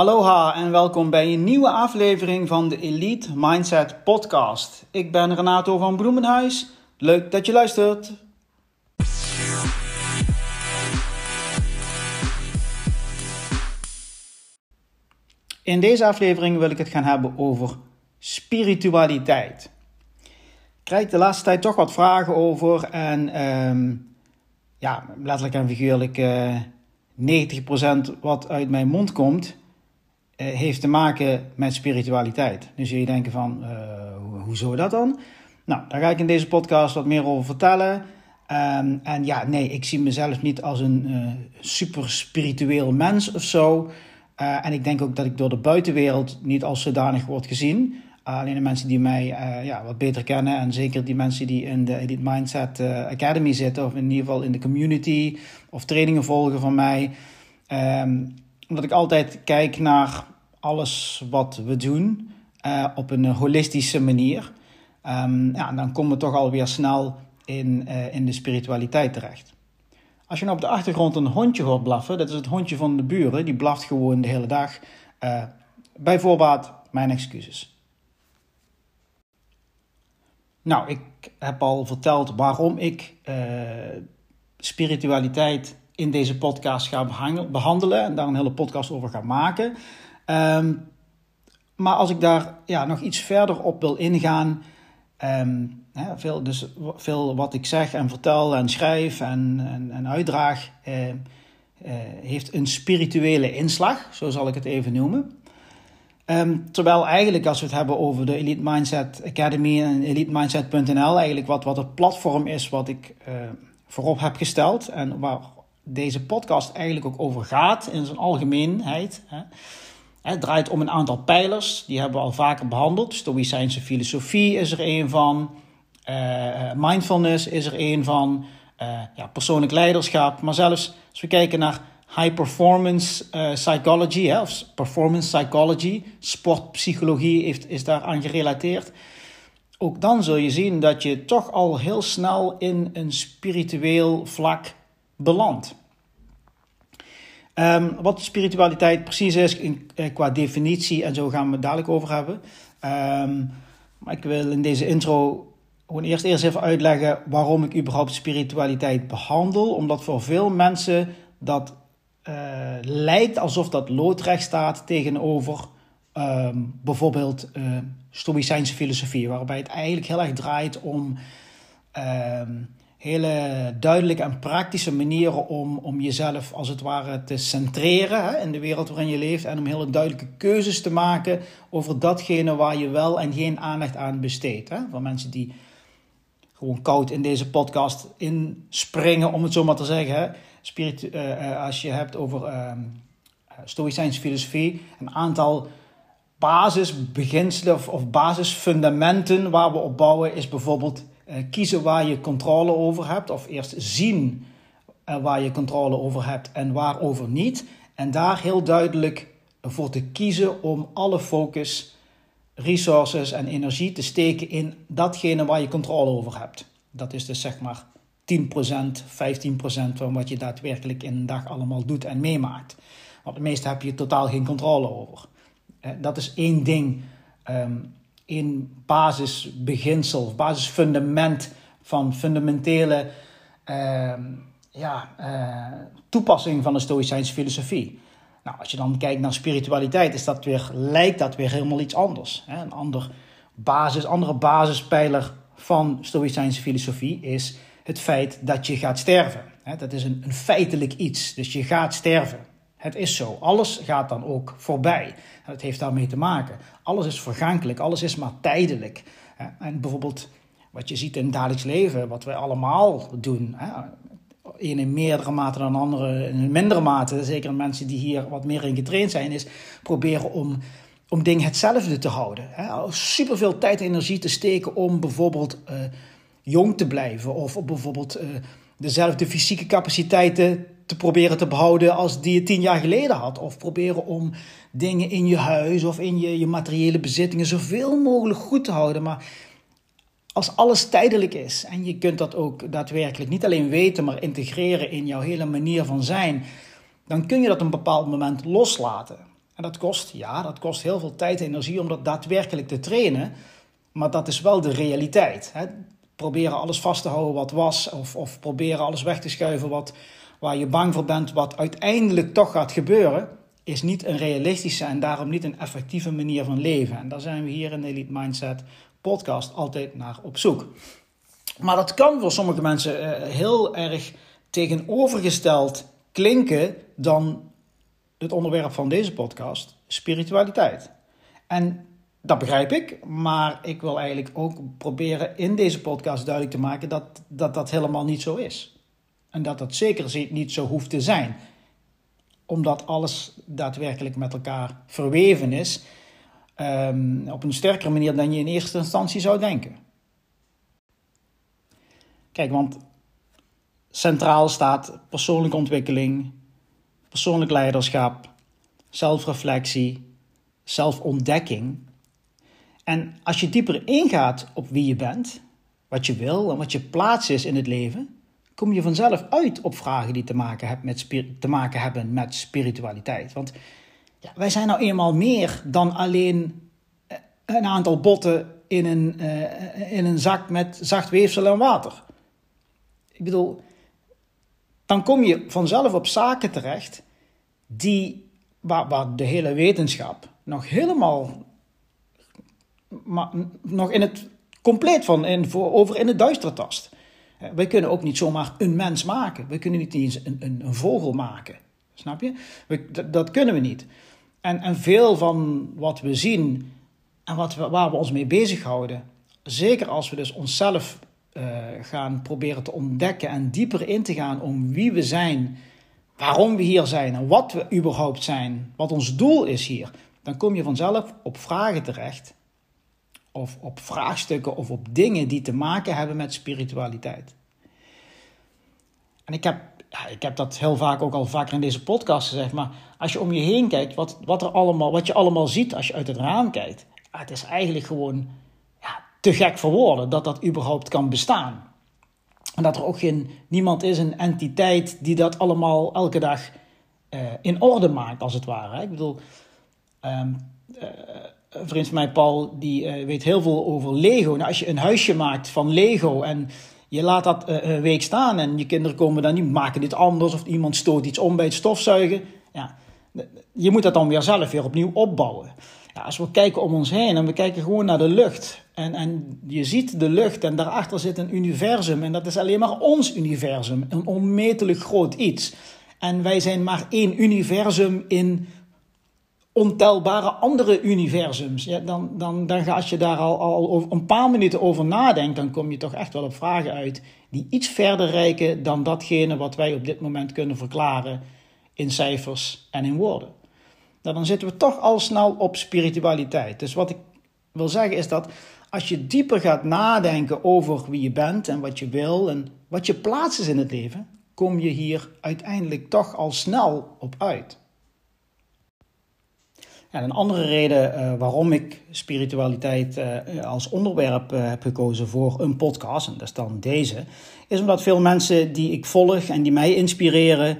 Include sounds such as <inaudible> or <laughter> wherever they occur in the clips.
Aloha en welkom bij een nieuwe aflevering van de Elite Mindset Podcast. Ik ben Renato van Bloemenhuis. Leuk dat je luistert. In deze aflevering wil ik het gaan hebben over spiritualiteit. Ik krijg de laatste tijd toch wat vragen over en um, ja, letterlijk en figuurlijk uh, eh, 90% wat uit mijn mond komt heeft te maken met spiritualiteit. Nu zul je denken van, uh, hoezo dat dan? Nou, daar ga ik in deze podcast wat meer over vertellen. Um, en ja, nee, ik zie mezelf niet als een super spiritueel mens of zo. Uh, en ik denk ook dat ik door de buitenwereld niet als zodanig word gezien. Uh, alleen de mensen die mij uh, ja, wat beter kennen en zeker die mensen die in de Elite Mindset Academy zitten, of in ieder geval in de community of trainingen volgen van mij. Um, omdat ik altijd kijk naar alles wat we doen op een holistische manier. Um, ja, dan komen we toch alweer snel in, in de spiritualiteit terecht. Als je nou op de achtergrond een hondje hoort blaffen, dat is het hondje van de buren, die blaft gewoon de hele dag. Uh, bij voorbaat, mijn excuses. Nou, ik heb al verteld waarom ik spiritualiteit in deze podcast ga behandelen en daar een hele podcast over ga maken. Um, maar als ik daar ja, nog iets verder op wil ingaan, Um, veel, dus veel wat ik zeg en vertel en schrijf en, en, uitdraag uh, uh, heeft een spirituele inslag, zo zal ik het even noemen. Um, terwijl eigenlijk als we het hebben over de Elite Mindset Academy en elitemindset.nl, eigenlijk wat, wat het platform is wat ik uh, voorop heb gesteld en waar deze podcast eigenlijk ook over gaat in zijn algemeenheid. Hè. Het draait om een aantal pijlers, die hebben we al vaker behandeld. Stoïcijnse filosofie is er een van. Uh, mindfulness is er een van. Uh, ja, persoonlijk leiderschap. Maar zelfs als we kijken naar high performance psychology, of performance psychology, sportpsychologie heeft, is daaraan gerelateerd. Ook dan zul je zien dat je toch al heel snel in een spiritueel vlak belandt. Um, wat spiritualiteit precies is in, eh, qua definitie en zo gaan we het dadelijk over hebben. Um, maar ik wil in deze intro gewoon eerst, eerst even uitleggen waarom ik überhaupt spiritualiteit behandel. Omdat voor veel mensen dat uh, lijkt alsof dat loodrecht staat tegenover um, bijvoorbeeld uh, Stoïcijnse filosofie. Waarbij het eigenlijk heel erg draait om hele duidelijke en praktische manieren om, om jezelf als het ware te centreren hè, in de wereld waarin je leeft. En om hele duidelijke keuzes te maken over datgene waar je wel en geen aandacht aan besteedt. Hè. Voor mensen die gewoon koud in deze podcast inspringen, om het zo maar te zeggen. Hè. Spiritu uh, als je hebt over uh, Stoïcijnse filosofie, een aantal basisbeginselen of, of basisfundamenten waar we op bouwen, is bijvoorbeeld kiezen waar je controle over hebt, of eerst zien uh, waar je controle over hebt en waarover niet. En daar heel duidelijk voor te kiezen om alle focus, resources en energie te steken in datgene waar je controle over hebt. Dat is dus zeg maar 10%, 15% van wat je daadwerkelijk in een dag allemaal doet en meemaakt. Want het meeste heb je totaal geen controle over. Uh, dat is één ding um, in basisbeginsel, basisfundament van fundamentele uh, ja, uh, toepassing van de Stoïcijnse filosofie. Nou, als je dan kijkt naar spiritualiteit, is dat weer, lijkt dat weer helemaal iets anders. Hè? Een ander basis, andere basispijler van Stoïcijnse filosofie is het feit dat je gaat sterven. Dat is een, een feitelijk iets, dus je gaat sterven. Het is zo. Alles gaat dan ook voorbij. Dat heeft daarmee te maken. Alles is vergankelijk, alles is maar tijdelijk. En bijvoorbeeld wat je ziet in het dagelijks leven, wat wij allemaal doen. Een in meerdere mate dan andere in mindere mate. Zeker mensen die hier wat meer in getraind zijn, is proberen om, om dingen hetzelfde te houden. Super veel tijd en energie te steken om bijvoorbeeld uh, jong te blijven. Of bijvoorbeeld uh, dezelfde fysieke capaciteiten te proberen te behouden als die je tien jaar geleden had. Of proberen om dingen in je huis of in je, je materiële bezittingen zoveel mogelijk goed te houden. Maar als alles tijdelijk is en je kunt dat ook daadwerkelijk niet alleen weten, maar integreren in jouw hele manier van zijn, dan kun je dat op een bepaald moment loslaten. En dat kost, ja, dat kost heel veel tijd en energie om dat daadwerkelijk te trainen. Maar dat is wel de realiteit. Hè? Proberen alles vast te houden wat was, of, of proberen alles weg te schuiven wat, waar je bang voor bent, wat uiteindelijk toch gaat gebeuren, is niet een realistische en daarom niet een effectieve manier van leven. En daar zijn we hier in de Elite Mindset podcast altijd naar op zoek. Maar dat kan voor sommige mensen eh, heel erg tegenovergesteld klinken dan het onderwerp van deze podcast, spiritualiteit. En dat begrijp ik, maar ik wil eigenlijk ook proberen in deze podcast duidelijk te maken dat dat, dat helemaal niet zo is. En dat dat zeker niet zo hoeft te zijn. Omdat alles daadwerkelijk met elkaar verweven is. Um, op een sterkere manier dan je in eerste instantie zou denken. Kijk, want centraal staat persoonlijke ontwikkeling, persoonlijk leiderschap, zelfreflectie, zelfontdekking. En als je dieper ingaat op wie je bent, wat je wil en wat je plaats is in het leven, kom je vanzelf uit op vragen die te maken, hebben met, te maken hebben met spiritualiteit. Want ja, wij zijn nou eenmaal meer dan alleen eh, een aantal botten in een, uh, in een zak met zacht weefsel en water. Ik bedoel, dan kom je vanzelf op zaken terecht die, waar, waar de hele wetenschap nog helemaal, maar, nog in het compleet van in, voor, over in het duister tast. Wij kunnen ook niet zomaar een mens maken. We kunnen niet eens een, een, een vogel maken. Snap je? Dat, kunnen we niet. En, en veel van wat we zien en wat we, waar we ons mee bezighouden, zeker als we dus onszelf uh, gaan proberen te ontdekken en dieper in te gaan om wie we zijn, waarom we hier zijn en wat we überhaupt zijn, wat ons doel is hier, dan kom je vanzelf op vragen terecht. Of op vraagstukken of op dingen die te maken hebben met spiritualiteit. En ik heb, ja, ik heb dat heel vaak ook al vaker in deze podcast gezegd, maar als je om je heen kijkt, wat, wat, er allemaal, wat je allemaal ziet als je uit het raam kijkt, het is eigenlijk gewoon te gek voor woorden dat dat überhaupt kan bestaan. En dat er ook geen, niemand is, een entiteit die dat allemaal elke dag uh, in orde maakt, als het ware. Ik bedoel, um, uh, een vriend van mij, Paul, die uh, weet heel veel over Lego. Nou, als je een huisje maakt van Lego en je laat dat een week staan en je kinderen komen dan niet, maken dit anders of iemand stoot iets om bij het stofzuigen. Ja, je moet dat dan weer zelf weer opnieuw opbouwen. Ja, als we kijken om ons heen en we kijken gewoon naar de lucht. En, en je ziet de lucht en daarachter zit een universum. En dat is alleen maar ons universum. Een onmetelijk groot iets. En wij zijn maar één universum in ontelbare andere universums. Ja, dan, dan, dan ga, als je daar al, al een paar minuten over nadenkt, dan kom je toch echt wel op vragen uit die iets verder reiken dan datgene wat wij op dit moment kunnen verklaren in cijfers en in woorden. Nou, dan zitten we toch al snel op spiritualiteit. Dus wat ik wil zeggen is dat als je dieper gaat nadenken over wie je bent en wat je wil en wat je plaats is in het leven, kom je hier uiteindelijk toch al snel op uit. En een andere reden uh, waarom ik spiritualiteit uh, als onderwerp uh, heb gekozen voor een podcast, en dat is dan deze, is omdat veel mensen die ik volg en die mij inspireren,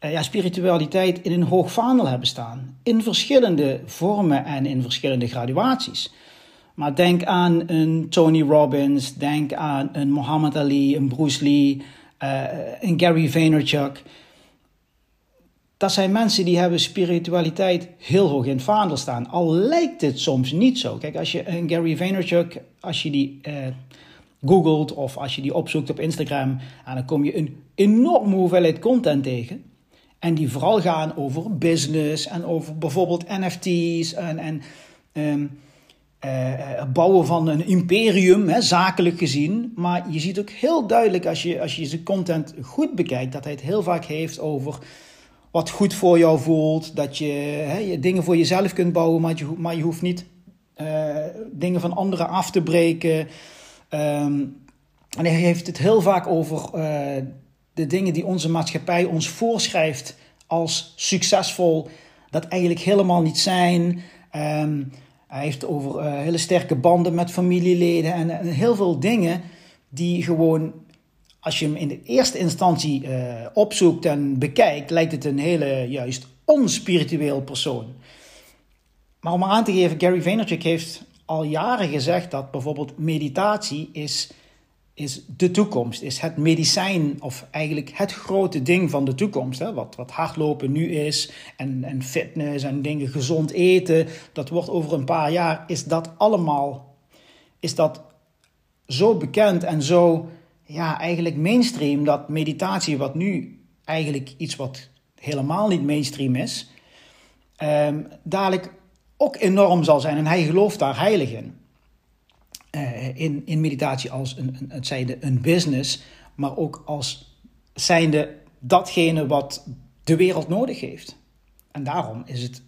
ja, spiritualiteit in een hoog vaandel hebben staan. In verschillende vormen en in verschillende graduaties. Maar denk aan een Tony Robbins, denk aan een Muhammad Ali, een Bruce Lee, een Gary Vaynerchuk. Dat zijn mensen die hebben spiritualiteit heel hoog in het vaandel staan. Al lijkt het soms niet zo. Kijk, als je een Gary Vaynerchuk, als je die uh, googelt of als je die opzoekt op Instagram, dan kom je een enorme hoeveelheid content tegen. En die vooral gaan over business en over bijvoorbeeld NFT's en, en um, uh, bouwen van een imperium, hè, zakelijk gezien. Maar je ziet ook heel duidelijk als je, als je zijn content goed bekijkt, dat hij het heel vaak heeft over wat goed voor jou voelt. Dat je, hè, je dingen voor jezelf kunt bouwen, maar je, hoeft niet uh, dingen van anderen af te breken. Um, en hij heeft het heel vaak over uh, de dingen die onze maatschappij ons voorschrijft als succesvol, dat eigenlijk helemaal niet zijn. Um, hij heeft over uh, hele sterke banden met familieleden en, en, heel veel dingen die gewoon, als je hem in de eerste instantie uh, opzoekt en bekijkt, lijkt het een hele juist onspiritueel persoon. Maar om aan te geven, Gary Vaynerchuk heeft al jaren gezegd dat bijvoorbeeld meditatie is, is de toekomst, is het medicijn of eigenlijk het grote ding van de toekomst. Hè? Wat, wat hardlopen nu is en, en fitness en dingen gezond eten, dat wordt over een paar jaar, is dat allemaal, is dat zo bekend en zo ja, eigenlijk mainstream dat meditatie, wat nu eigenlijk iets wat helemaal niet mainstream is, um, dadelijk ook enorm zal zijn. En hij gelooft daar heilig in. Uh, in, in meditatie als een, een, het zijnde een business, maar ook als zijnde datgene wat de wereld nodig heeft. En daarom is het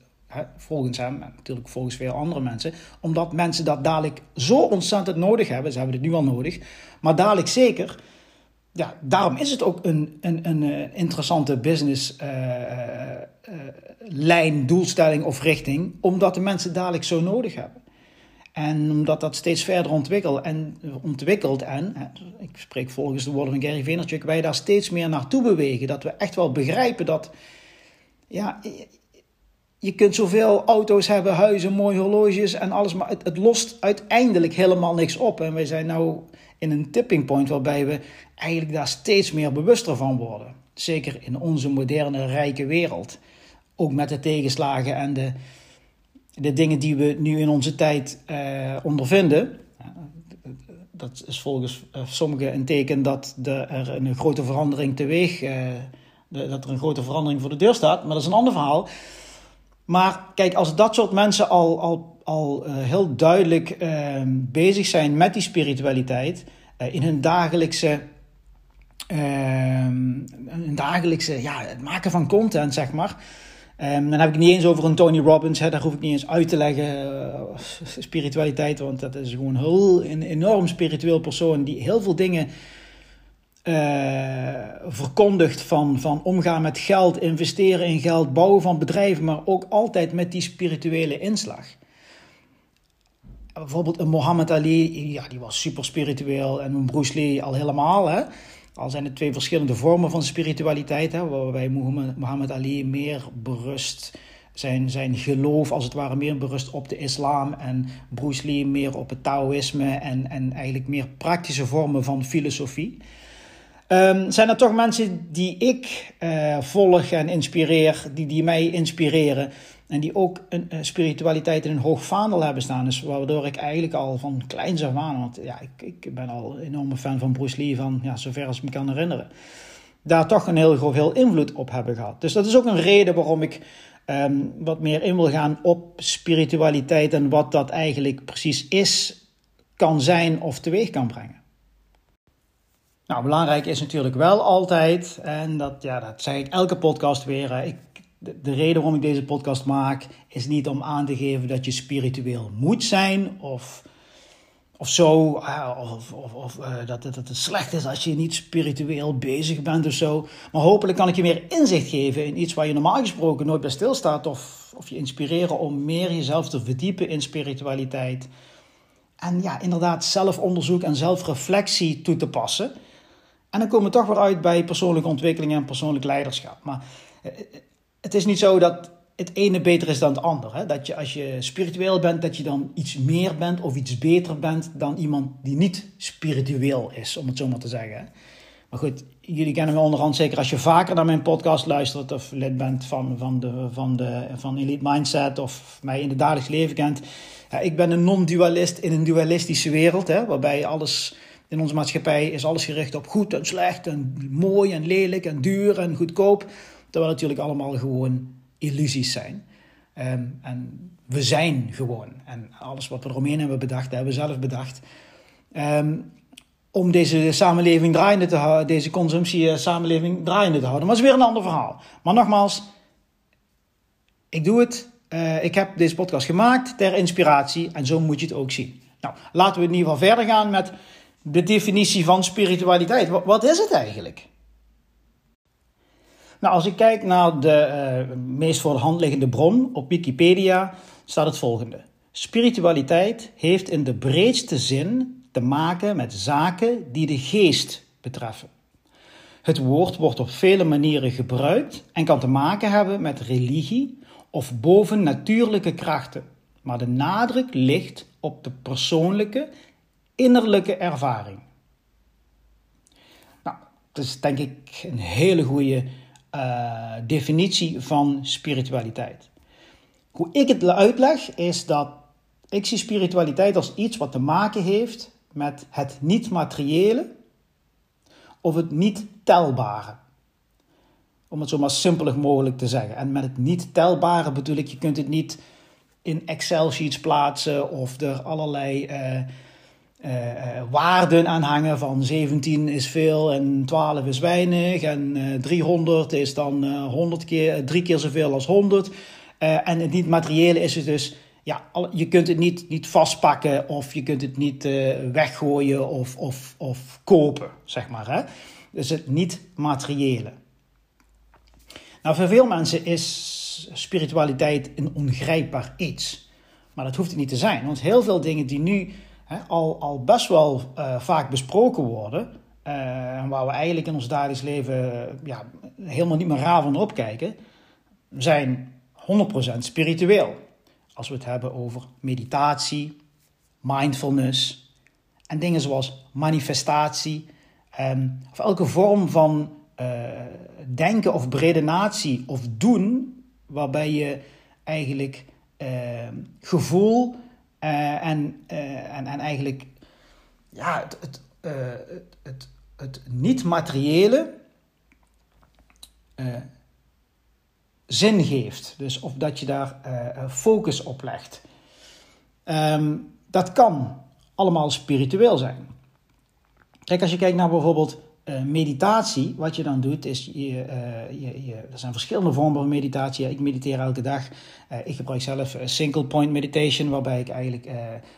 volgens hem, en natuurlijk volgens veel andere mensen, omdat mensen dat dadelijk zo ontzettend nodig hebben, ze hebben het nu al nodig, maar dadelijk zeker, ja, daarom is het ook een, een, een eh, interessante business uh, uh, lijn, doelstelling of richting, omdat de mensen dadelijk zo nodig hebben. En omdat dat steeds verder ontwikkelt en, ontwikkelt en ik spreek volgens de woorden van Gary Vaynerchuk, wij daar steeds meer naartoe bewegen. Dat we echt wel begrijpen dat, ja, je kunt zoveel auto's hebben, huizen, mooie horloges en alles, maar het, lost uiteindelijk helemaal niks op. En wij zijn nou in een tipping point waarbij we eigenlijk daar steeds meer bewuster van worden. Zeker in onze moderne, rijke wereld. Ook met de tegenslagen en de, de dingen die we nu in onze tijd uh, ondervinden. Dat is volgens uh, sommigen een teken dat er een grote verandering teweeg, de, dat er een grote verandering voor de deur staat. Maar dat is een ander verhaal. Maar kijk, als dat soort mensen al, al, al heel duidelijk ehm, bezig zijn met die spiritualiteit in hun dagelijkse ehm, dagelijkse, ja, het maken van content, zeg maar. Um, dan heb ik niet eens over een Tony Robbins, hè, daar hoef ik niet eens uit te leggen, uh, <laughs> spiritualiteit, want dat is gewoon een enorm spiritueel persoon die heel veel dingen uh, verkondigt van, van omgaan met geld, investeren in geld, bouwen van bedrijven, maar ook altijd met die spirituele inslag. Bijvoorbeeld een Muhammad Ali, ja, die was super spiritueel en een Bruce Lee al helemaal, hè. Al zijn het twee verschillende vormen van spiritualiteit, hè, waarbij Muhammad Ali meer berust, zijn, zijn geloof als het ware meer berust op de islam en Bruce Lee meer op het Taoïsme en, en eigenlijk meer praktische vormen van filosofie. Um, zijn er toch mensen die ik uh, volg en inspireer, die, die mij inspireren en die ook een, een spiritualiteit in een hoog vaandel hebben staan. Dus waardoor ik eigenlijk al van kleins af aan, want ja, ik, ik ben al een enorme fan van Bruce Lee, van ja, zover als ik me kan herinneren, daar toch een heel veel invloed op hebben gehad. Dus dat is ook een reden waarom ik um, wat meer in wil gaan op spiritualiteit en wat dat eigenlijk precies is, kan zijn of teweeg kan brengen. Nou, belangrijk is natuurlijk wel altijd, en dat, ja, dat zeg ik elke podcast weer, ik de, reden waarom ik deze podcast maak is niet om aan te geven dat je spiritueel moet zijn of, of zo, of, of, of uh, dat, dat het slecht is als je niet spiritueel bezig bent of zo. Maar hopelijk kan ik je meer inzicht geven in iets waar je normaal gesproken nooit bij stilstaat of, of je inspireren om meer jezelf te verdiepen in spiritualiteit. En ja, inderdaad zelfonderzoek en zelfreflectie toe te passen. En dan komen we toch weer uit bij persoonlijke ontwikkeling en persoonlijk leiderschap. Maar eh, het is niet zo dat het ene beter is dan het ander. Hè? Dat je als je spiritueel bent, dat je dan iets meer bent of iets beter bent dan iemand die niet spiritueel is, om het zo maar te zeggen. Maar goed, jullie kennen me onderhand zeker als je vaker naar mijn podcast luistert of lid bent van, van, de, van, de, van Elite Mindset of mij in het dagelijks leven kent. Ja, ik ben een non-dualist in een dualistische wereld, hè, waarbij alles in onze maatschappij is alles gericht op goed en slecht en mooi en lelijk en duur en goedkoop. Terwijl natuurlijk allemaal gewoon illusies zijn. Um, en we zijn gewoon. En alles wat we eromheen hebben bedacht, hebben we zelf bedacht. Um, om deze samenleving draaiende te houden, deze consumptie-samenleving draaiende te houden. Maar dat is weer een ander verhaal. Maar nogmaals, ik doe het. Uh, ik heb deze podcast gemaakt ter inspiratie en zo moet je het ook zien. Nou, laten we in ieder geval verder gaan met de definitie van spiritualiteit. Wat, is het eigenlijk? Nou, als ik kijk naar de uh, meest voor de hand liggende bron op Wikipedia, staat het volgende. Spiritualiteit heeft in de breedste zin te maken met zaken die de geest betreffen. Het woord wordt op vele manieren gebruikt en kan te maken hebben met religie of bovennatuurlijke krachten, Maar de nadruk ligt op de persoonlijke, innerlijke ervaring. Nou, dat is denk ik een hele goede uh, definitie van spiritualiteit. Hoe ik het uitleg is dat ik zie spiritualiteit als iets wat te maken heeft met het niet-materiële of het niet telbare. Om het zo maar simpelig mogelijk te zeggen. En met het niet telbare bedoel ik, je kunt het niet in Excel-sheets plaatsen of er allerlei uh, waarden aan hangen van 17 is veel en 12 is weinig en 300 is dan 100 keer, drie keer zoveel als 100. en het niet-materiële is het dus ja, je kunt het niet, niet vastpakken of je kunt het niet weggooien of, of, of kopen, zeg maar. Hè? Dus het niet-materiële. Nou, voor veel mensen is spiritualiteit een ongrijpbaar iets. Maar dat hoeft het niet te zijn, want heel veel dingen die nu hè, al, best wel uh, vaak besproken worden, uh, waar we eigenlijk in ons dagelijks leven ja, helemaal niet meer raar van opkijken, zijn 100% spiritueel. Als we het hebben over meditatie, mindfulness en dingen zoals manifestatie, um, of elke vorm van denken of redenatie of doen, waarbij je eigenlijk uh, gevoel en, en, en eigenlijk ja, het, het, het, het, het niet-materiële zin geeft. Dus of dat je daar focus op legt. Um, dat kan allemaal spiritueel zijn. Kijk, als je kijkt naar bijvoorbeeld uh, meditatie, wat je dan doet, is je, uh, je, je, er zijn verschillende vormen van meditatie. Ik mediteer elke dag. ik gebruik zelf single point meditation, waarbij ik eigenlijk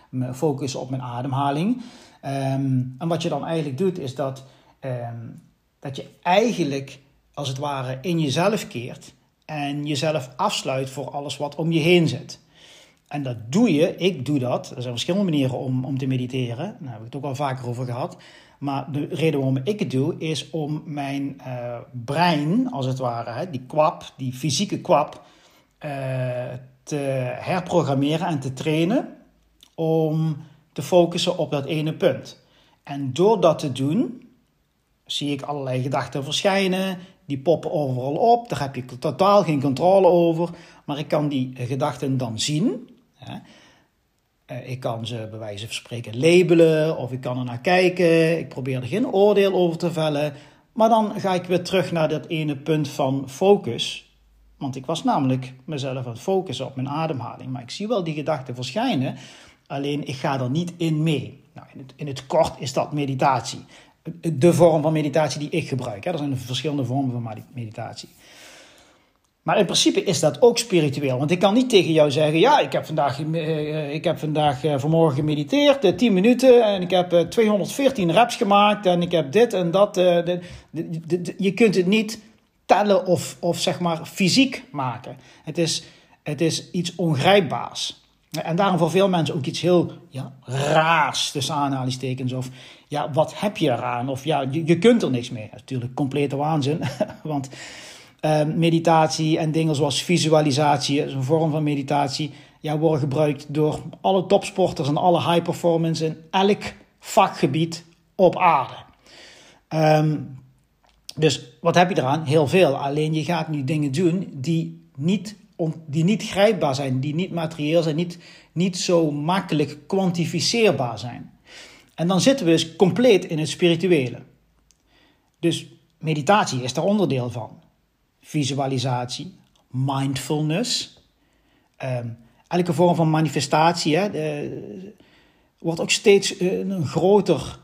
me focus op mijn ademhaling. Um, en wat je dan eigenlijk doet, is dat, um, dat je eigenlijk als het ware in jezelf keert en jezelf afsluit voor alles wat om je heen zit. En dat doe je, ik doe dat. Er zijn verschillende manieren om, om te mediteren. Daar heb ik het ook al vaker over gehad. Maar de reden waarom ik het doe, is om mijn uh, brein, als het ware, hè, die kwap, die fysieke kwap, uh, te herprogrammeren en te trainen om te focussen op dat ene punt. En door dat te doen, zie ik allerlei gedachten verschijnen, die poppen overal op, daar heb je totaal geen controle over, maar ik kan die gedachten dan zien. Eh, ik kan ze bij wijze van spreken labelen of ik kan er naar kijken. Ik probeer er geen oordeel over te vellen. Maar dan ga ik weer terug naar dat ene punt van focus. Want ik was namelijk mezelf aan het focussen op mijn ademhaling. Maar ik zie wel die gedachten verschijnen. Alleen ik ga er niet in mee. Nou, in, het, in het kort is dat meditatie de vorm van meditatie die ik gebruik. Er zijn verschillende vormen van meditatie. Maar in principe is dat ook spiritueel. Want ik kan niet tegen jou zeggen: Ja, ik heb vandaag, uh, ik heb vandaag uh, vanmorgen gemediteerd, uh, 10 minuten. En ik heb 214 reps gemaakt. En ik heb dit en dat. Je kunt het niet tellen of, of zeg maar fysiek maken. Het is, het is iets ongrijpbaars. En daarom voor veel mensen ook iets heel ja, raars, tussen aanhalingstekens. Of ja, wat heb je eraan? Of ja, je, je kunt er niks mee. natuurlijk complete waanzin. <laughs> Want meditatie en dingen zoals visualisatie, is een vorm van meditatie, ja, worden gebruikt door alle topsporters en alle high performance in elk vakgebied op aarde. Um, dus wat heb je eraan? Heel veel. Alleen je gaat nu dingen doen die niet die niet grijpbaar zijn, die niet materieel zijn, niet, niet zo makkelijk kwantificeerbaar zijn. En dan zitten we dus compleet in het spirituele. Dus meditatie is daar onderdeel van. Visualisatie, mindfulness, um, elke vorm van manifestatie hè, wordt ook steeds eh, een groter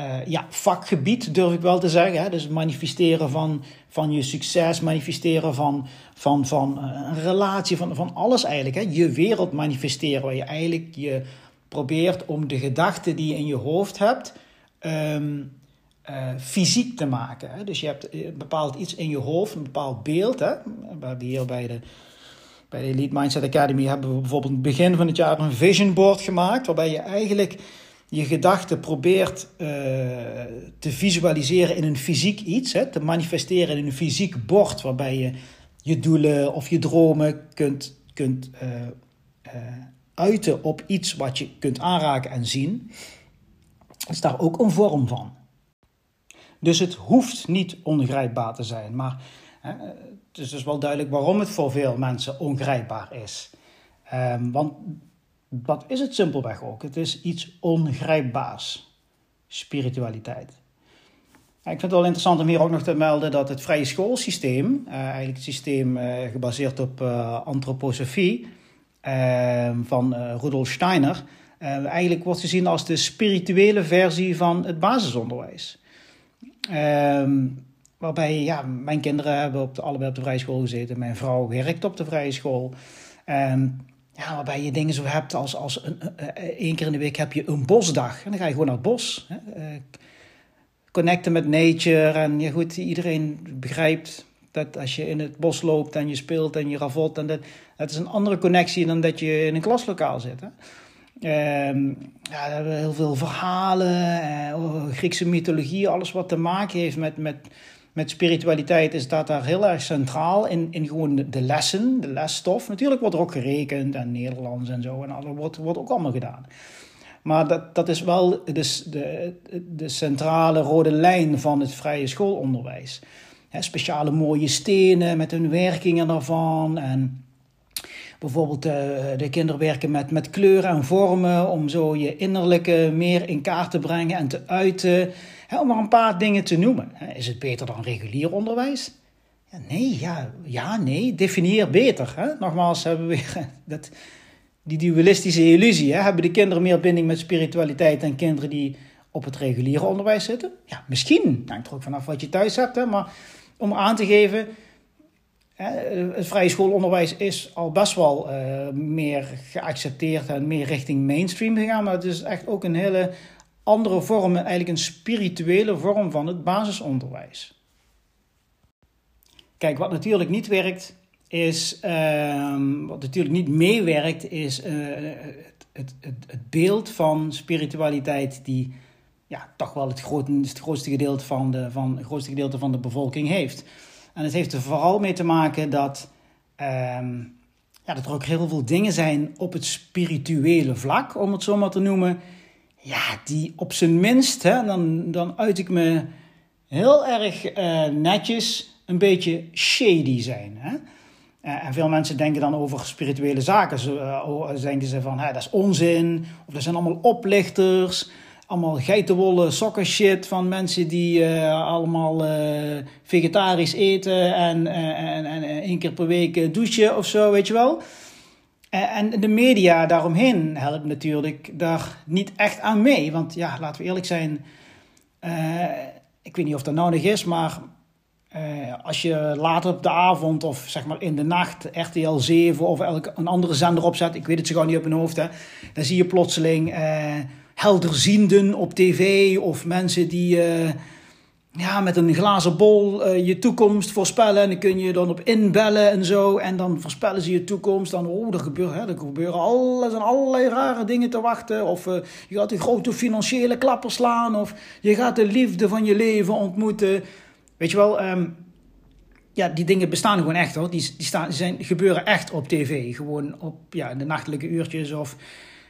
uh, ja, vakgebied, durf ik wel te zeggen. Hè? Dus manifesteren van, van je succes, manifesteren van, van, van uh, een relatie, van, van alles eigenlijk. Hè? Je wereld manifesteren, waar je eigenlijk je probeert om de gedachten die je in je hoofd hebt, um, uh, fysiek te maken. Hè? Dus je hebt een bepaald iets in je hoofd, een bepaald beeld. Hè? We hier bij de, bij de Elite Mindset Academy hebben we bijvoorbeeld het begin van het jaar een vision board gemaakt, waarbij je eigenlijk je gedachten probeert uh, te visualiseren in een fysiek iets, hè, te manifesteren in een fysiek bord, waarbij je je doelen of je dromen kunt, kunt uiten op iets wat je kunt aanraken en zien, is daar ook een vorm van. Dus het hoeft niet ongrijpbaar te zijn, maar hè, het is dus wel duidelijk waarom het voor veel mensen ongrijpbaar is. Um, want wat is het simpelweg ook? Het is iets ongrijpbaars, spiritualiteit. Ik vind het wel interessant om hier ook nog te melden dat het vrije schoolsysteem, uh, eigenlijk het systeem uh, gebaseerd op uh, antroposofie ehm, van Rudolf Steiner, eigenlijk wordt gezien als de spirituele versie van het basisonderwijs. Ehm, waarbij, ja, mijn kinderen hebben op de, allebei op de vrije school gezeten, mijn vrouw werkt op de vrije school. Ehm, ja, waarbij je dingen zo hebt als, als een, één keer in de week heb je een bosdag. En dan ga je gewoon naar het bos. Hè? connecten met nature. En ja, goed, iedereen begrijpt dat als je in het bos loopt en je speelt en je ravot, en dat, dat is een andere connectie dan dat je in een klaslokaal zit. Hè? Uh, ja, heel veel verhalen, uh, Griekse mythologie, alles wat te maken heeft met, met, met spiritualiteit, is dat daar heel erg centraal in, in gewoon de, de lessen, de lesstof. Natuurlijk wordt er ook gerekend en Nederlands en zo, en dat wordt, wordt ook allemaal gedaan. Maar dat, dat is wel dus de, de centrale rode lijn van het vrije schoolonderwijs. speciale mooie stenen met hun werkingen daarvan. En bijvoorbeeld eh, de kinderen werken met, met kleuren en vormen om zo je innerlijke meer in kaart te brengen en te uiten. om maar een paar dingen te noemen. Is het beter dan regulier onderwijs? Ja, nee, ja, ja, nee, definieer beter. Hè? Nogmaals, hebben we weer <laughs> dat die dualistische illusie. Hè? Hebben de kinderen meer binding met spiritualiteit dan kinderen die op het reguliere onderwijs zitten? Ja, misschien. Hangt er ook vanaf wat je thuis hebt. Hè? Maar om aan te geven, het vrije schoolonderwijs is al best wel uh, meer geaccepteerd en meer richting mainstream gegaan. Maar het is echt ook een hele andere vorm, eigenlijk een spirituele vorm van het basisonderwijs. Kijk, wat natuurlijk niet werkt, is, um, wat natuurlijk niet meewerkt, is uh, het, het, het, beeld van spiritualiteit die ja, toch wel het, het, grootste gedeelte van de, van, het grootste gedeelte van de bevolking heeft. En het heeft er vooral mee te maken dat, um, ja, dat er ook heel veel dingen zijn op het spirituele vlak, om het zo maar te noemen, ja, die op zijn minst, hè, dan, dan uit ik me heel erg uh, netjes, een beetje shady zijn. Hè? Eh, en veel mensen denken dan over spirituele zaken. Ze uh, denken ze van, dat is onzin. Of dat zijn allemaal oplichters. Allemaal geitenwolle sokken shit van mensen die uh, allemaal vegetarisch eten en, en, en één keer per week douchen of zo, weet je wel. En de media daaromheen helpt natuurlijk daar niet echt aan mee. Want ja, laten we eerlijk zijn. ik weet niet of dat nou nog is, maar als je later op de avond of zeg maar in de nacht RTL 7 of elke, een andere zender opzet, ik weet het zo gewoon niet op mijn hoofd, hè, dan zie je plotseling helderzienden op tv of mensen die uh, ja, met een glazen bol je toekomst voorspellen. En dan kun je dan op inbellen en zo. En dan voorspellen ze je toekomst. Dan, oh, er gebeuren, hè, er gebeuren alle, er zijn allerlei rare dingen te wachten. Of je gaat een grote financiële klapper slaan. Of je gaat de liefde van je leven ontmoeten. Weet je wel, ehm, ja, die dingen bestaan gewoon echt hoor. Die, die, staan, zijn, gebeuren echt op tv. Gewoon op ja, de nachtelijke uurtjes. Of,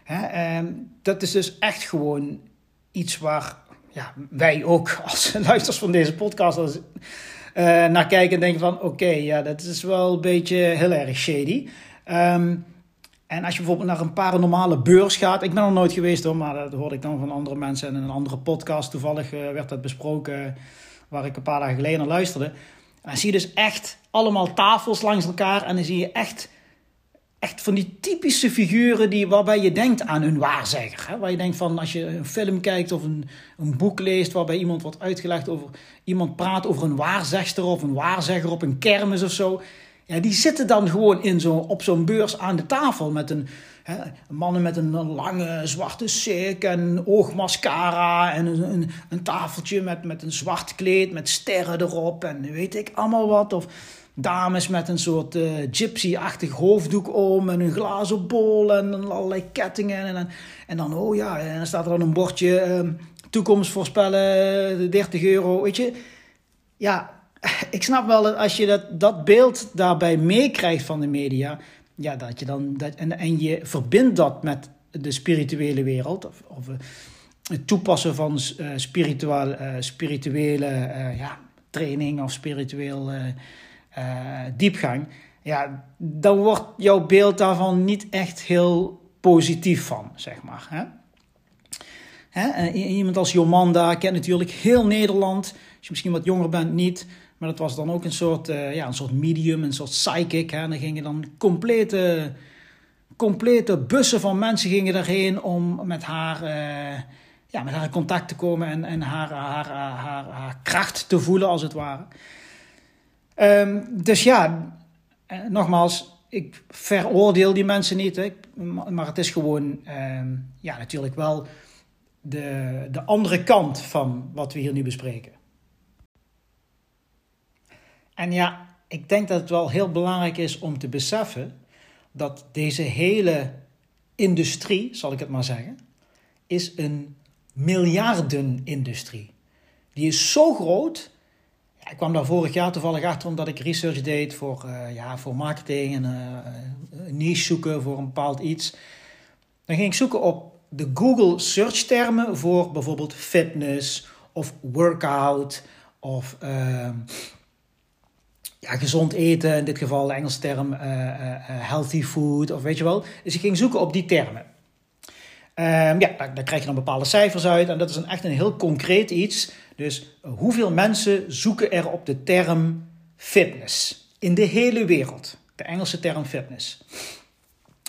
hè, um, dat is dus echt gewoon iets waar ja, wij ook <laughs> als luisters van deze podcast als, uh, naar kijken en denken van... Oké, ja, dat is wel een beetje heel erg shady. Um, en als je bijvoorbeeld naar een paranormale beurs gaat... Ik ben er nooit geweest hoor, maar dat hoorde ik dan van andere mensen... en in een andere podcast toevallig uh, werd dat besproken waar ik een paar dagen geleden naar luisterde. En dan zie je dus echt allemaal tafels langs elkaar. En dan zie je echt, echt van die typische figuren die, waarbij je denkt aan een waarzegger. Hè? Waar je denkt van als je een film kijkt of een, een boek leest waarbij iemand wordt uitgelegd over... Iemand praat over een waarzegster of een waarzegger op een kermis of zo. Ja, die zitten dan gewoon in zo, op zo'n beurs aan de tafel met een Hè, mannen met een lange zwarte sik en oogmascara en een, een, een, tafeltje met, met een zwart kleed met sterren erop en weet ik allemaal wat. Of dames met een soort uh, gypsy-achtig hoofddoek om en een glazen bol en allerlei kettingen. En, en, dan, oh ja, en dan staat er dan een bordje uh, toekomst voorspellen, 30 euro, weet je. Ja, <laughs> ik snap wel dat als je dat, dat beeld daarbij meekrijgt van de media, ja, dat je dan, dat, en, en je verbindt dat met de spirituele wereld, of, of het toepassen van spirituele uh, ja, training of spiritueel diepgang, ja, dan wordt jouw beeld daarvan niet echt heel positief van, zeg maar. Hè? Hè? Iemand als Jomanda kent natuurlijk heel Nederland. Als je misschien wat jonger bent, niet. Maar dat was dan ook een soort, uh, ja, een soort medium, een soort psychic. Hè? En dan gingen dan complete, complete bussen van mensen gingen daarheen om met haar, uh, ja, met haar in contact te komen en, en haar, haar, haar, haar, kracht te voelen, als het ware. Um, dus ja, eh, nogmaals, ik veroordeel die mensen niet. Hè? Maar het is gewoon, um, ja, natuurlijk wel de, de andere kant van wat we hier nu bespreken. En ja, ik denk dat het wel heel belangrijk is om te beseffen dat deze hele industrie, zal ik het maar zeggen, is een miljardenindustrie. Die is zo groot. Ik kwam daar vorig jaar toevallig achter omdat ik research deed voor, uh, ja, voor marketing en uh, niche zoeken voor een bepaald iets. Dan ging ik zoeken op de Google search termen voor bijvoorbeeld fitness of workout of uh, ja, gezond eten, in dit geval de Engelse term uh, healthy food of weet je wel. Dus ik ging zoeken op die termen. Um, ja, daar, krijg je dan bepaalde cijfers uit en dat is een, echt een heel concreet iets. Dus hoeveel mensen zoeken er op de term fitness in de hele wereld? De Engelse term fitness.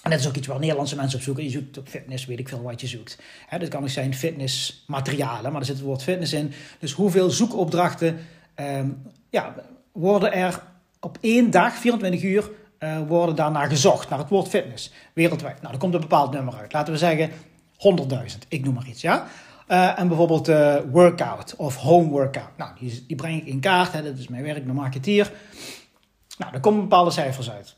En dat is ook iets waar Nederlandse mensen op zoeken. Je zoekt op fitness, weet ik veel wat je zoekt. He, dat kan ook zijn fitnessmaterialen, maar er zit het woord fitness in. Dus hoeveel zoekopdrachten um, ja, worden er op één dag, 24 uur, uh, worden daarnaar gezocht, naar het woord fitness, wereldwijd. Nou, er komt een bepaald nummer uit. Laten we zeggen 100.000, ik noem maar iets, ja. Uh, en bijvoorbeeld uh, workout of home workout. Nou, die, die breng ik in kaart, hè, dat is mijn werk, mijn marketeer. Nou, daar komen bepaalde cijfers uit.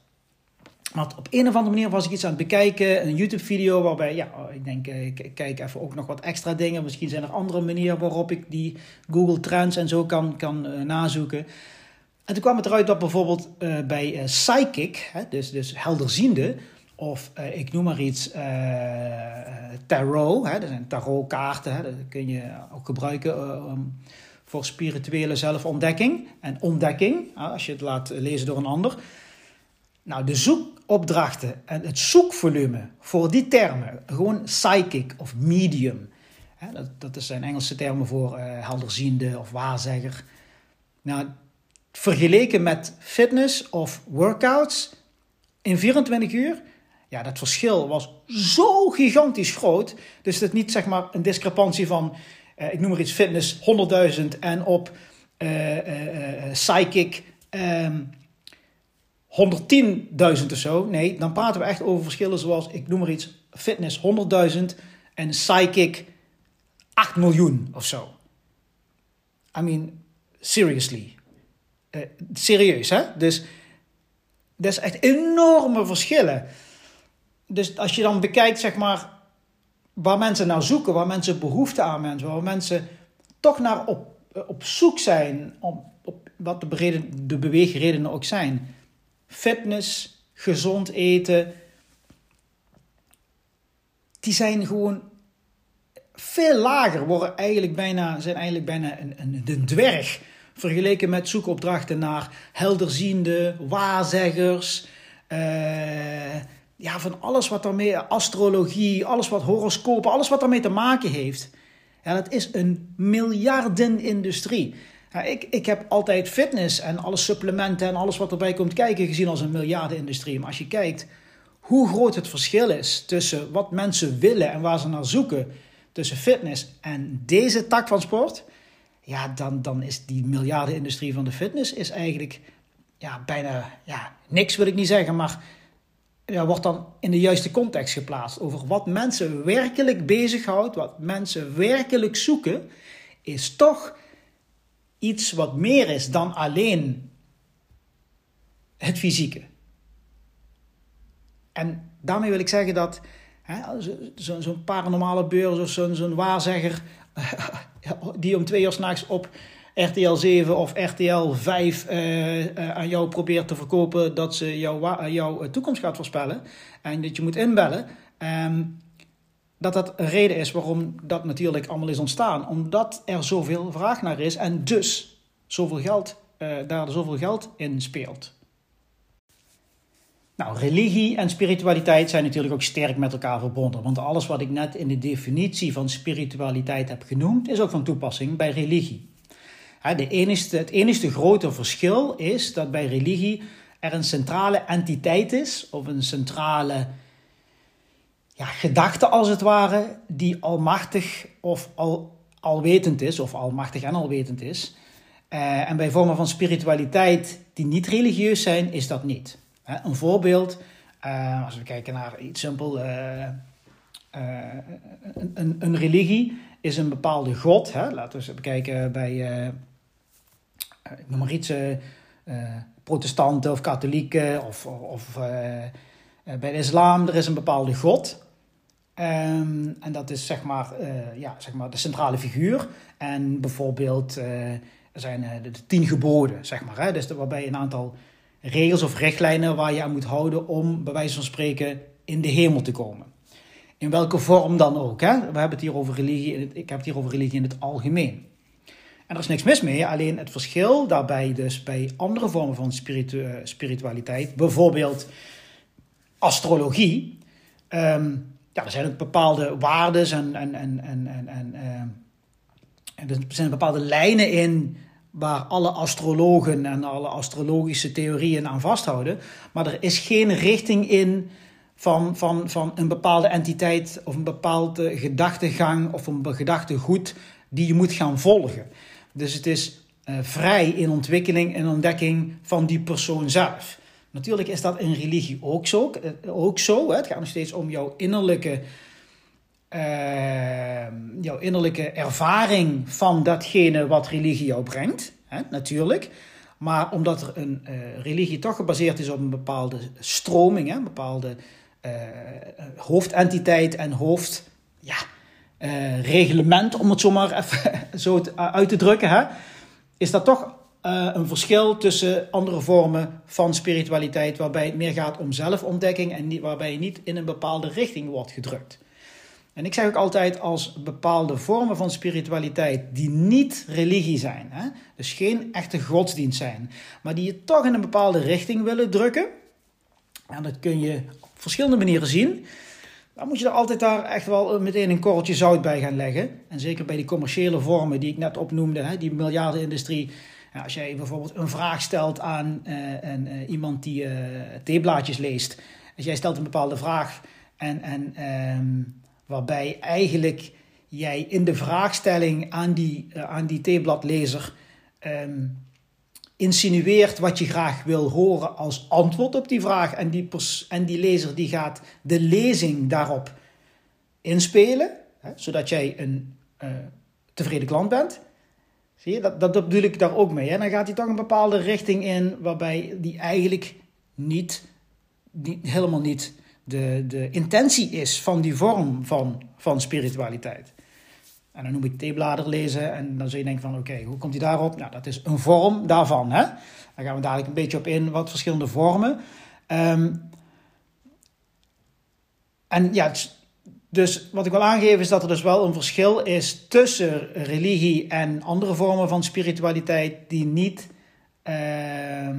Maar op een of andere manier was ik iets aan het bekijken, een YouTube-video waarbij, ja, oh, ik denk, eh, ik kijk even ook nog wat extra dingen. Misschien zijn er andere manieren waarop ik die Google Trends en zo kan, kan nazoeken. En toen kwam het eruit dat bijvoorbeeld bij Psychic, hè, dus, dus helderziende, of uh, ik noem maar iets, tarot, hè, dat zijn tarotkaarten, hè, dat kun je ook gebruiken um, voor spirituele zelfontdekking en ontdekking, als je het laat lezen door een ander. Nou, de zoekopdrachten en het zoekvolume voor die termen, gewoon psychic of medium, hè, dat, dat zijn Engelse termen voor helderziende of waarzegger. Nou, vergeleken met fitness of workouts in 24 uur, ja, dat verschil was zo gigantisch groot. Dus dat niet zeg maar een discrepantie van, uh, ik noem maar iets, fitness 100.000 en op uh, psychic. Um, 110.000 of zo. Nee, dan praten we echt over verschillen zoals, ik noem maar iets, fitness 100.000 en psychic 8 miljoen of zo. I mean, seriously. Serieus, hè? Dus dat is echt enorme verschillen. Dus als je dan bekijkt, zeg maar, waar mensen naar zoeken, waar mensen behoefte aan hebben, waar mensen toch naar op, op zoek zijn, op, op wat de, bereden, de beweegredenen ook zijn fitness, gezond eten, die zijn gewoon veel lager, worden eigenlijk bijna, zijn eigenlijk bijna een, een, een dwerg. Vergeleken met zoekopdrachten naar helderziende, waarzeggers. Uh, ja, van alles wat daarmee, astrologie, alles wat horoscopen, alles wat daarmee te maken heeft. Ja, dat is een miljardenindustrie. Ja, ik, ik heb altijd fitness en alle supplementen en alles wat erbij komt kijken gezien als een miljardenindustrie. Maar als je kijkt hoe groot het verschil is tussen wat mensen willen en waar ze naar zoeken, tussen fitness en deze tak van sport, ja, dan, dan is die miljardenindustrie van de fitness is eigenlijk ja, bijna ja, niks wil ik niet zeggen, maar ja, wordt dan in de juiste context geplaatst over wat mensen werkelijk bezighoudt, wat mensen werkelijk zoeken, is toch iets wat meer is dan alleen het fysieke. En daarmee wil ik zeggen dat zo'n zo paranormale beurs of zo'n zo waarzegger <laughs> die om twee uur s'nachts op RTL 7 of RTL 5 aan jou probeert te verkopen dat ze jouw, jouw toekomst gaat voorspellen en dat je moet inbellen. Ehm, dat dat een reden is waarom dat natuurlijk allemaal is ontstaan. Omdat er zoveel vraag naar is en dus zoveel geld, daar zoveel geld in speelt. Nou, religie en spiritualiteit zijn natuurlijk ook sterk met elkaar verbonden. Want alles wat ik net in de definitie van spiritualiteit heb genoemd, is ook van toepassing bij religie. De enigste, het enige grote verschil is dat bij religie er een centrale entiteit is, of een centrale ja, gedachte als het ware, die almachtig of al, alwetend is, of almachtig en alwetend is. Uh, en bij vormen van spiritualiteit die niet religieus zijn, is dat niet. een voorbeeld, uh, als we kijken naar iets simpel, een, een, een, religie is een bepaalde god. Hè? Laten we eens bekijken bij, ik noem maar iets, protestanten of katholieken of, of bij de islam, er is een bepaalde god. Um, en dat is zeg maar, uh, ja, zeg maar de centrale figuur. En bijvoorbeeld, uh, zijn uh, de, de, tien geboden, zeg maar. Hè? Dus waarbij een aantal regels of richtlijnen waar je aan moet houden om, bij wijze van spreken, in de hemel te komen. In welke vorm dan ook. Hè? We hebben het hier over religie, ik heb het hier over religie in het algemeen. En er is niks mis mee, alleen het verschil daarbij dus bij andere vormen van spiritu spiritualiteit, bijvoorbeeld astrologie. Um, ja, er zijn ook bepaalde waarden en, en, en, en, en, en, uh, er zijn bepaalde lijnen in waar alle astrologen en alle astrologische theorieën aan vasthouden. Maar er is geen richting in van, van, van een bepaalde entiteit of een bepaalde gedachtegang of een gedachtegoed die je moet gaan volgen. Dus het is uh, vrij in ontwikkeling en ontdekking van die persoon zelf. Natuurlijk is dat in religie ook zo. Eh, ook zo hè? Het gaat nog steeds om jouw innerlijke, uh, jouw innerlijke ervaring van datgene wat religie jou brengt. Hè? Natuurlijk. Maar omdat er een religie toch gebaseerd is op een bepaalde stroming, hè? een bepaalde hoofdentiteit en hoofd. Ja, reglement, om het zo maar even <laughs> zo uit te drukken, hè? is dat toch een verschil tussen andere vormen van spiritualiteit, waarbij het meer gaat om zelfontdekking en waarbij je niet in een bepaalde richting wordt gedrukt. En ik zeg ook altijd als bepaalde vormen van spiritualiteit die niet religie zijn, hè, dus geen echte godsdienst zijn, maar die je toch in een bepaalde richting willen drukken, en dat kun je verschillende manieren zien, dan moet je er altijd daar echt wel meteen een korreltje zout bij gaan leggen. En zeker bij die commerciële vormen die ik net opnoemde, hè, die miljardenindustrie als jij bijvoorbeeld een vraag stelt aan uh, een, uh, iemand die theeblaadjes leest. Als jij stelt een bepaalde vraag en, en um, waarbij eigenlijk jij in de vraagstelling aan die, aan die theebladlezer um, insinueert wat je graag wil horen als antwoord op die vraag. En die, en die lezer die gaat de lezing daarop inspelen, hè, zodat jij een tevreden klant bent. Zie je, dat, dat bedoel ik daar ook mee. Hè? Dan gaat hij toch een bepaalde richting in waarbij die eigenlijk niet, niet helemaal niet de, de intentie is van die vorm van, van spiritualiteit. En dan noem ik theeblader lezen en dan zul je denken van oké, hoe komt hij daarop? Nou, dat is een vorm daarvan. Hè? Daar gaan we dadelijk een beetje op in, wat verschillende vormen. Um, en ja, dus wat ik wil aangeven is dat er dus wel een verschil is tussen religie en andere vormen van spiritualiteit die niet uh,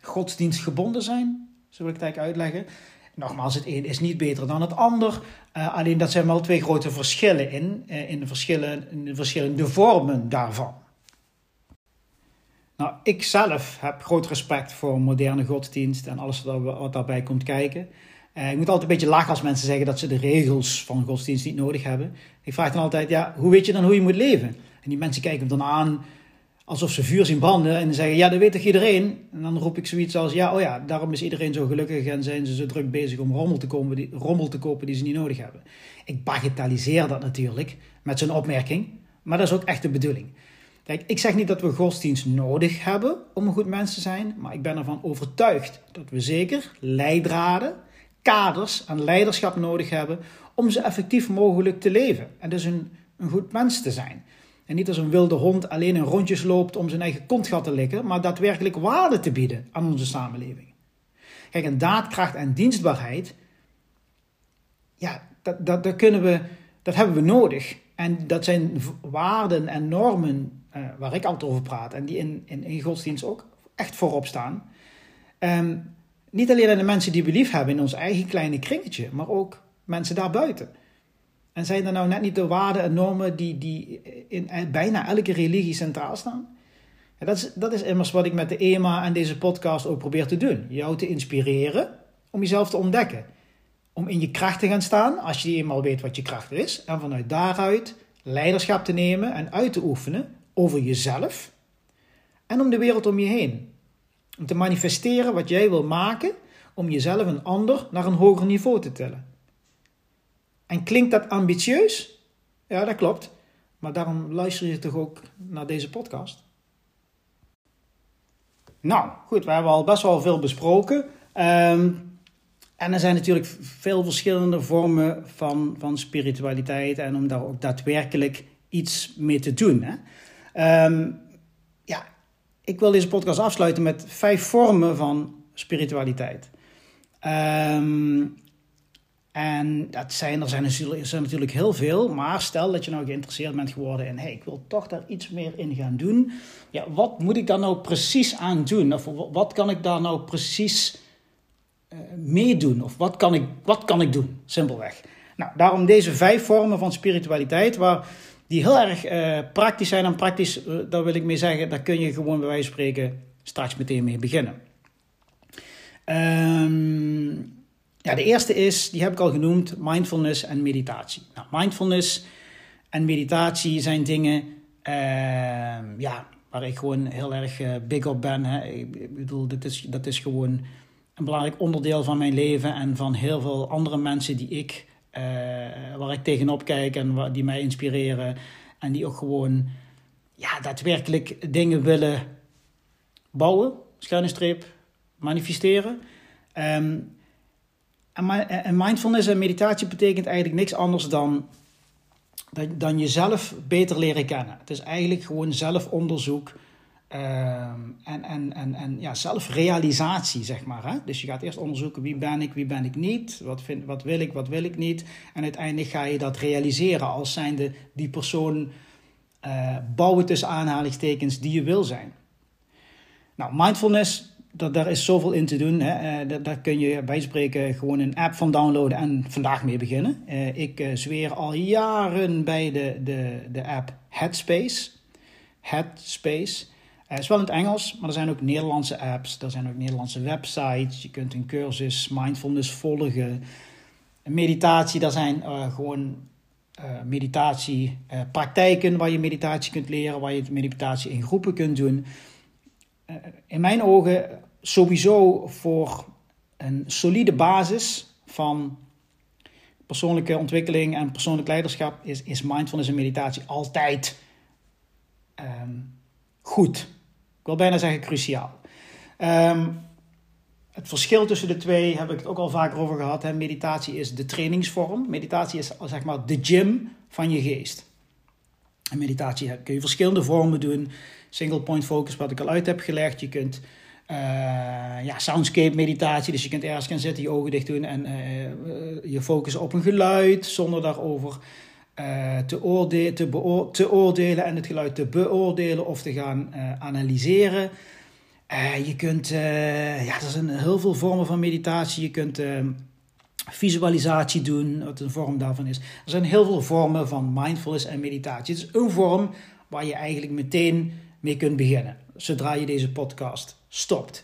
godsdienstgebonden zijn. Zo wil ik het eigenlijk uitleggen. Nogmaals, het een is niet beter dan het ander. Uh, alleen dat zijn wel twee grote verschillen in, uh, in, de verschillen, in de verschillende vormen daarvan. Nou, ik zelf heb groot respect voor moderne godsdienst en alles wat daarbij komt kijken. Uh, ik moet altijd een beetje lachen als mensen zeggen dat ze de regels van godsdienst niet nodig hebben. Ik vraag dan altijd, ja, hoe weet je dan hoe je moet leven? En die mensen kijken me dan aan alsof ze vuur zien branden en zeggen, ja, dat weet toch iedereen? En dan roep ik zoiets als, ja, oh ja, daarom is iedereen zo gelukkig en zijn ze zo druk bezig om rommel te, komen, die, rommel te kopen die ze niet nodig hebben. Ik bagatelliseer dat natuurlijk met zo'n opmerking, maar dat is ook echt de bedoeling. Kijk, ik zeg niet dat we godsdienst nodig hebben om een goed mens te zijn, maar ik ben ervan overtuigd dat we zeker leidraden kaders en leiderschap nodig hebben om zo effectief mogelijk te leven. En dus een, een goed mens te zijn. En niet als een wilde hond alleen in rondjes loopt om zijn eigen kontgat te likken, maar daadwerkelijk waarde te bieden aan onze samenleving. Kijk, en daadkracht en dienstbaarheid, ja, dat, dat, kunnen we, dat hebben we nodig. En dat zijn waarden en normen uh, waar ik altijd over praat en die in, in, in godsdienst ook echt voorop staan. Um, niet alleen aan de mensen die we lief hebben in ons eigen kleine kringetje, maar ook mensen daarbuiten. En zijn er nou net niet de waarden en normen die, die in bijna elke religie centraal staan? Dat, is, dat is immers wat ik met de EMA en deze podcast ook probeer te doen. Jou te inspireren om jezelf te ontdekken. Om in je kracht te gaan staan, als je eenmaal weet wat je kracht is. En vanuit daaruit leiderschap te nemen en uit te oefenen over jezelf. En om de wereld om je heen. Om te manifesteren wat jij wil maken om jezelf en ander naar een hoger niveau te tillen. En klinkt dat ambitieus? Ja, dat klopt. Maar daarom luister je toch ook naar deze podcast? Nou, goed, we hebben al best wel veel besproken. Um, en er zijn natuurlijk veel verschillende vormen van, van spiritualiteit en om daar ook daadwerkelijk iets mee te doen. Hè? Um, ja, ik wil deze podcast afsluiten met vijf vormen van spiritualiteit. Um, en dat zijn, er, zijn, er zijn natuurlijk heel veel, maar stel dat je nou geïnteresseerd bent geworden in, hey, ik wil toch daar iets meer in gaan doen. Ja, wat moet ik daar nou precies aan doen? Of wat kan ik daar nou precies uh, meedoen? Of wat kan, ik, wat kan ik doen? Simpelweg. Nou, daarom deze vijf vormen van spiritualiteit, waar, die heel erg uh, praktisch zijn. En praktisch, uh, daar wil ik mee zeggen, daar kun je gewoon bij wijze van spreken straks meteen mee beginnen. Ehm ja, de eerste is, die heb ik al genoemd, mindfulness en meditatie. Nou, mindfulness en meditatie zijn dingen uh, ja, waar ik gewoon heel erg uh, big op ben. Hè. Ik bedoel, dat is, dat is gewoon een belangrijk onderdeel van mijn leven en van heel veel andere mensen die ik, uh, waar ik tegenop kijk en die mij inspireren. En die ook gewoon ja, daadwerkelijk dingen willen bouwen, schuine streep, manifesteren. Um, en mindfulness en meditatie betekent eigenlijk niks anders dan, dan jezelf beter leren kennen. Het is eigenlijk gewoon zelfonderzoek ehm, en, en, en, en ja, zelfrealisatie, zeg maar. Hè? Dus je gaat eerst onderzoeken wie ben ik, wie ben ik niet, wat, vind, wat wil ik, wat wil ik niet. En uiteindelijk ga je dat realiseren als zijnde die persoon uh, bouwen tussen aanhalingstekens die je wil zijn. Nou, mindfulness dat, daar is zoveel in te doen. Hè. Uh, daar kun je bij spreken gewoon een app van downloaden en vandaag mee beginnen. Uh, ik uh, zweer al jaren bij de, de, de app Headspace. Headspace. Het is wel in het Engels, maar er zijn ook Nederlandse apps. Er zijn ook Nederlandse websites. Je kunt een cursus mindfulness volgen. Meditatie, daar zijn gewoon meditatiepraktijken waar je meditatie kunt leren. Waar je meditatie in groepen kunt doen in mijn ogen sowieso voor een solide basis van persoonlijke ontwikkeling en persoonlijk leiderschap is, is mindfulness en meditatie altijd um, goed. Ik wil bijna zeggen cruciaal. Um, het verschil tussen de twee heb ik het ook al vaker over gehad. Hè. Meditatie is de trainingsvorm. Meditatie is zeg maar de gym van je geest. En meditatie kun je verschillende vormen doen single point focus, wat ik al uit heb gelegd. Je kunt ja, soundscape meditatie, dus je kunt ergens gaan zitten, je ogen dicht doen en uh, je focussen op een geluid zonder daarover te, oordelen, te, te, oordelen en het geluid te beoordelen of te gaan analyseren. je kunt, ja, er zijn heel veel vormen van meditatie. Je kunt visualisatie doen, wat een vorm daarvan is. Er zijn heel veel vormen van mindfulness en meditatie. Het is een vorm waar je eigenlijk meteen mee kunt beginnen. Zodra je deze podcast stopt.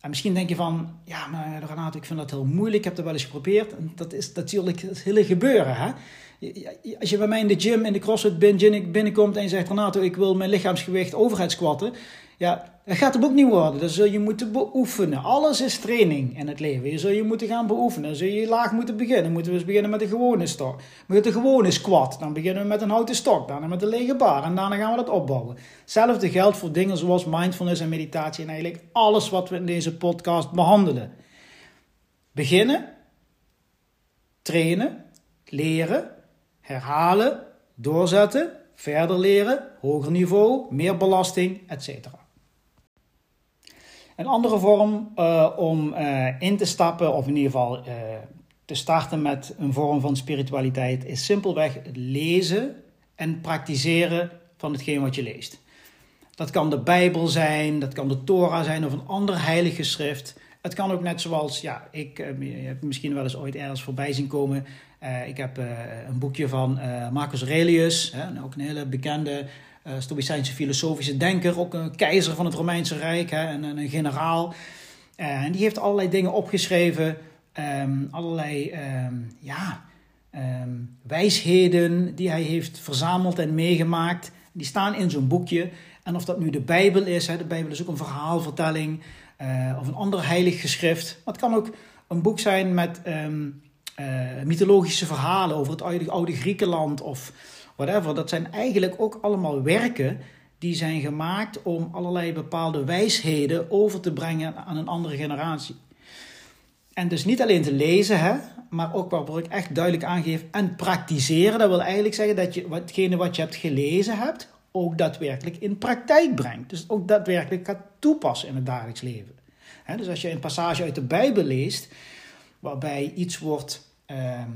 En misschien denk je van, ja, maar Renato, ik vind dat heel moeilijk. Ik heb dat wel eens geprobeerd. En dat is natuurlijk het hele gebeuren. Hè? Als je bij mij in de gym, in de CrossFit binnenkomt en je zegt, Renato, ik wil mijn lichaamsgewicht overhead squatten. Ja, dat gaat hem ook niet worden. Dat zul je moeten beoefenen. Alles is training in het leven. Je zul je moeten gaan beoefenen. Dan zul je laag moeten beginnen. Moeten we eens beginnen met een gewone stok. Met een gewone squat. Dan beginnen we met een houten stok. Daarna met een lege bar. En daarna gaan we dat opbouwen. Hetzelfde geldt voor dingen zoals mindfulness en meditatie. En eigenlijk alles wat we in deze podcast behandelen. Beginnen. Trainen. Leren. Herhalen. Doorzetten. verder leren, hoger niveau, meer belasting, etc. Een andere vorm uh, om uh, in te stappen, of in ieder geval uh, te starten met een vorm van spiritualiteit, is simpelweg het lezen en praktiseren van hetgeen wat je leest. Dat kan de Bijbel zijn, dat kan de Torah zijn of een ander heilige schrift. Het kan ook net zoals, ja, ik je hebt misschien wel eens ooit ergens voorbij zien komen. ik heb een boekje van Marcus Aurelius, ook een hele bekende uh, Stoïcijnse filosofische denker, ook een keizer van het Romeinse Rijk hè, en, een generaal. Uh, en die heeft allerlei dingen opgeschreven, um, allerlei um, ja, um, wijsheden die hij heeft verzameld en meegemaakt. Die staan in zo'n boekje. En of dat nu de Bijbel is, hè, de Bijbel is ook een verhaalvertelling uh, of een ander heilig geschrift. Maar het kan ook een boek zijn met mythologische verhalen over het oude, oude Griekenland of whatever. Dat zijn eigenlijk ook allemaal werken die zijn gemaakt om allerlei bepaalde wijsheden over te brengen aan een andere generatie. En dus niet alleen te lezen, hè, maar ook waar ik echt duidelijk aangeef en praktiseren. Dat wil eigenlijk zeggen dat je watgene wat je hebt gelezen hebt, ook daadwerkelijk in praktijk brengt. Dus ook daadwerkelijk gaat toepassen in het dagelijks leven. dus als je een passage uit de Bijbel leest, waarbij iets wordt ehm,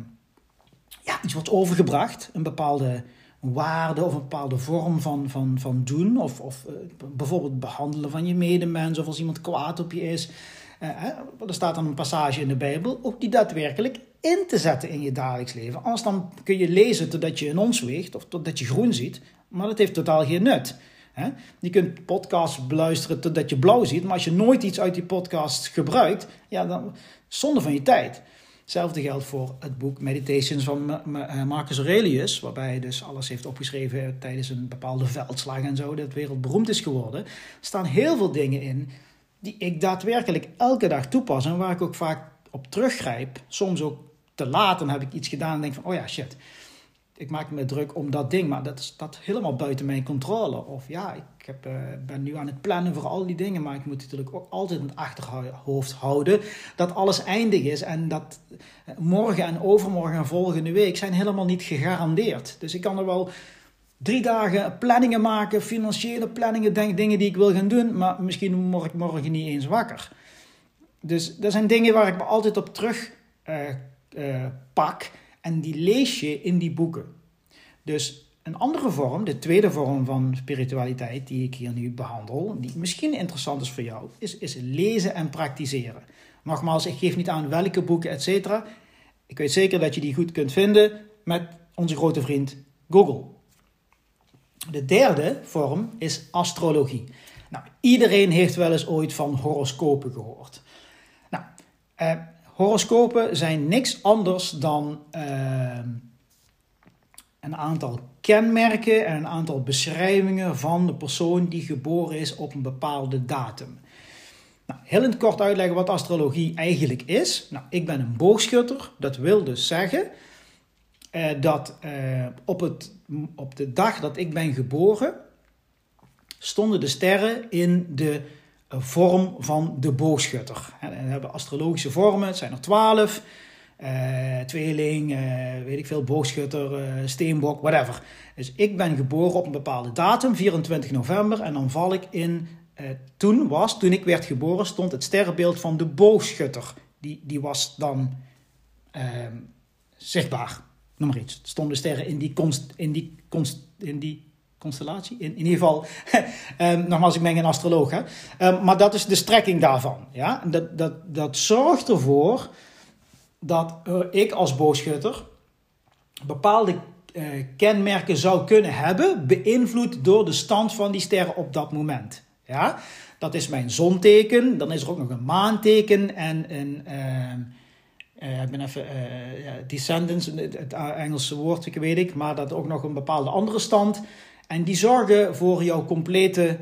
ja, iets wordt overgebracht, een bepaalde waarde of een bepaalde vorm van, van, van doen. Of, of uh, bijvoorbeeld behandelen van je medemens of als iemand kwaad op je is. Uh, er staat dan een passage in de Bijbel, ook die daadwerkelijk in te zetten in je dagelijks leven. Anders dan kun je lezen totdat je een ons weegt of totdat je groen ziet, maar dat heeft totaal geen nut. Je kunt podcasts beluisteren totdat je blauw ziet, maar als je nooit iets uit die podcast gebruikt, ja, dan zonde van je tijd. Hetzelfde geldt voor het boek Meditations van eh, Marcus Aurelius, waarbij hij dus alles heeft opgeschreven tijdens een bepaalde veldslag en zo, dat wereldberoemd is geworden. Er staan heel veel dingen in die ik daadwerkelijk elke dag toepas en waar ik ook vaak op teruggrijp. Soms ook te laat, dan heb ik iets gedaan en denk van, oh ja, shit, ik maak me druk om dat ding, maar dat is dat helemaal buiten mijn controle. Of ja, heb, uh, ben nu aan het plannen voor al die dingen, maar ik moet natuurlijk ook altijd in het achterhoofd houden dat alles eindig is en dat eh, morgen en overmorgen en volgende week zijn helemaal niet gegarandeerd. Dus ik kan er wel drie dagen planningen maken, financiële planningen, denk, dingen die ik wil gaan doen, maar misschien word ik morgen niet eens wakker. Dus dat zijn dingen waar ik me altijd op terug uh, pak. En die lees je in die boeken. Dus een andere vorm, de tweede vorm van spiritualiteit die ik hier nu behandel, die misschien interessant is voor jou, is, is lezen en praktiseren. Nogmaals, ik geef niet aan welke boeken, et cetera. Ik weet zeker dat je die goed kunt vinden met onze grote vriend Google. De derde vorm is astrologie. Nou, iedereen heeft wel eens ooit van horoscopen gehoord. Nou, eh, Horoscopen zijn niks anders dan uh, een aantal kenmerken en een aantal beschrijvingen van de persoon die geboren is op een bepaalde datum. Nou, heel in het kort uitleggen wat astrologie eigenlijk is. Nou, ik ben een boogschutter. Dat wil dus zeggen uh, dat uh, op, het, op de dag dat ik ben geboren, stonden de sterren in de een vorm van de boogschutter. we hebben astrologische vormen, het zijn er twaalf. Uh, tweeling, uh, weet ik veel, boogschutter, uh, steenbok, whatever. Dus ik ben geboren op een bepaalde datum, 24 november, en dan val ik in. toen was, toen ik werd geboren, stond het sterrenbeeld van de boogschutter. Die, die was dan ehm, zichtbaar. Noem maar iets. Stonden sterren in die, const, in die, const, in die constellatie. In, in ieder geval, um, <laughs> nogmaals, ik ben geen astroloog. Hè? Um, maar dat is de strekking daarvan. Ja? Dat, dat, dat zorgt ervoor dat uh, ik als boogschutter bepaalde uh, kenmerken zou kunnen hebben, beïnvloed door de stand van die sterren op dat moment. Ja? Dat is mijn zonteken, dan is er ook nog een maanteken en een. Uh, ik ben even descendants, het Engelse woord, weet ik, maar dat ook nog een bepaalde andere stand. En die zorgen voor jouw complete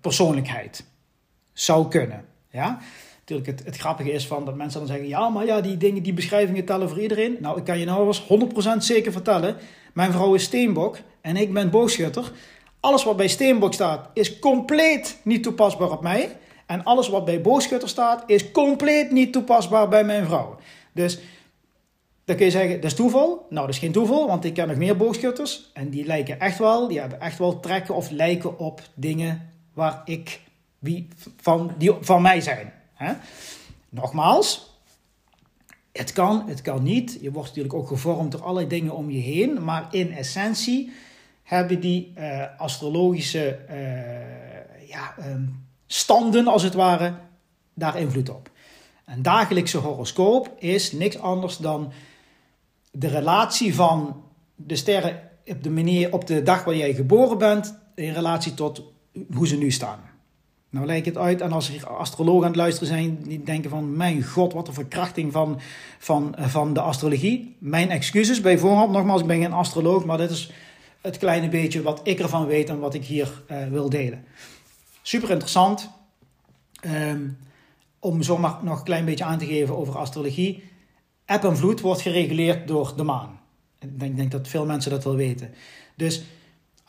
persoonlijkheid. Zou kunnen. Ja? Het, het grappige is van dat mensen dan zeggen: ja, maar ja, die dingen, die beschrijvingen tellen voor iedereen. Nou, ik kan je nou eens 100% zeker vertellen: mijn vrouw is steenbok en ik ben boogschutter. Alles wat bij steenbok staat is compleet niet toepasbaar op mij. En alles wat bij boogschutter staat is compleet niet toepasbaar bij mijn vrouw. Dus Dan kun je zeggen, dat is toeval. Nou, dat is geen toeval, want ik ken nog meer boogschutters. En die lijken echt wel, die hebben echt wel trekken of lijken op dingen waar ik, wie, van, die van mij zijn. Hè? Nogmaals, het kan, het kan niet. Je wordt natuurlijk ook gevormd door allerlei dingen om je heen. Maar in essentie hebben die uh, astrologische uh, ja, um, standen, als het ware, daar invloed op. Een dagelijkse horoscoop is niks anders dan de relatie van de sterren op de, manier, op de dag waar jij geboren bent, in relatie tot hoe ze nu staan. Nou lijkt het uit, en als er astrologen aan het luisteren zijn, die denken van, mijn god, wat een verkrachting van, van, van de astrologie. Mijn excuses bij voorhand, nogmaals, ik ben geen astroloog, maar dit is het kleine beetje wat ik ervan weet en wat ik hier uh, wil delen. Super interessant. Um, om zomaar nog een klein beetje aan te geven over astrologie. Eb en vloed wordt gereguleerd door de maan. Ik denk, denk dat veel mensen dat wel weten. Dus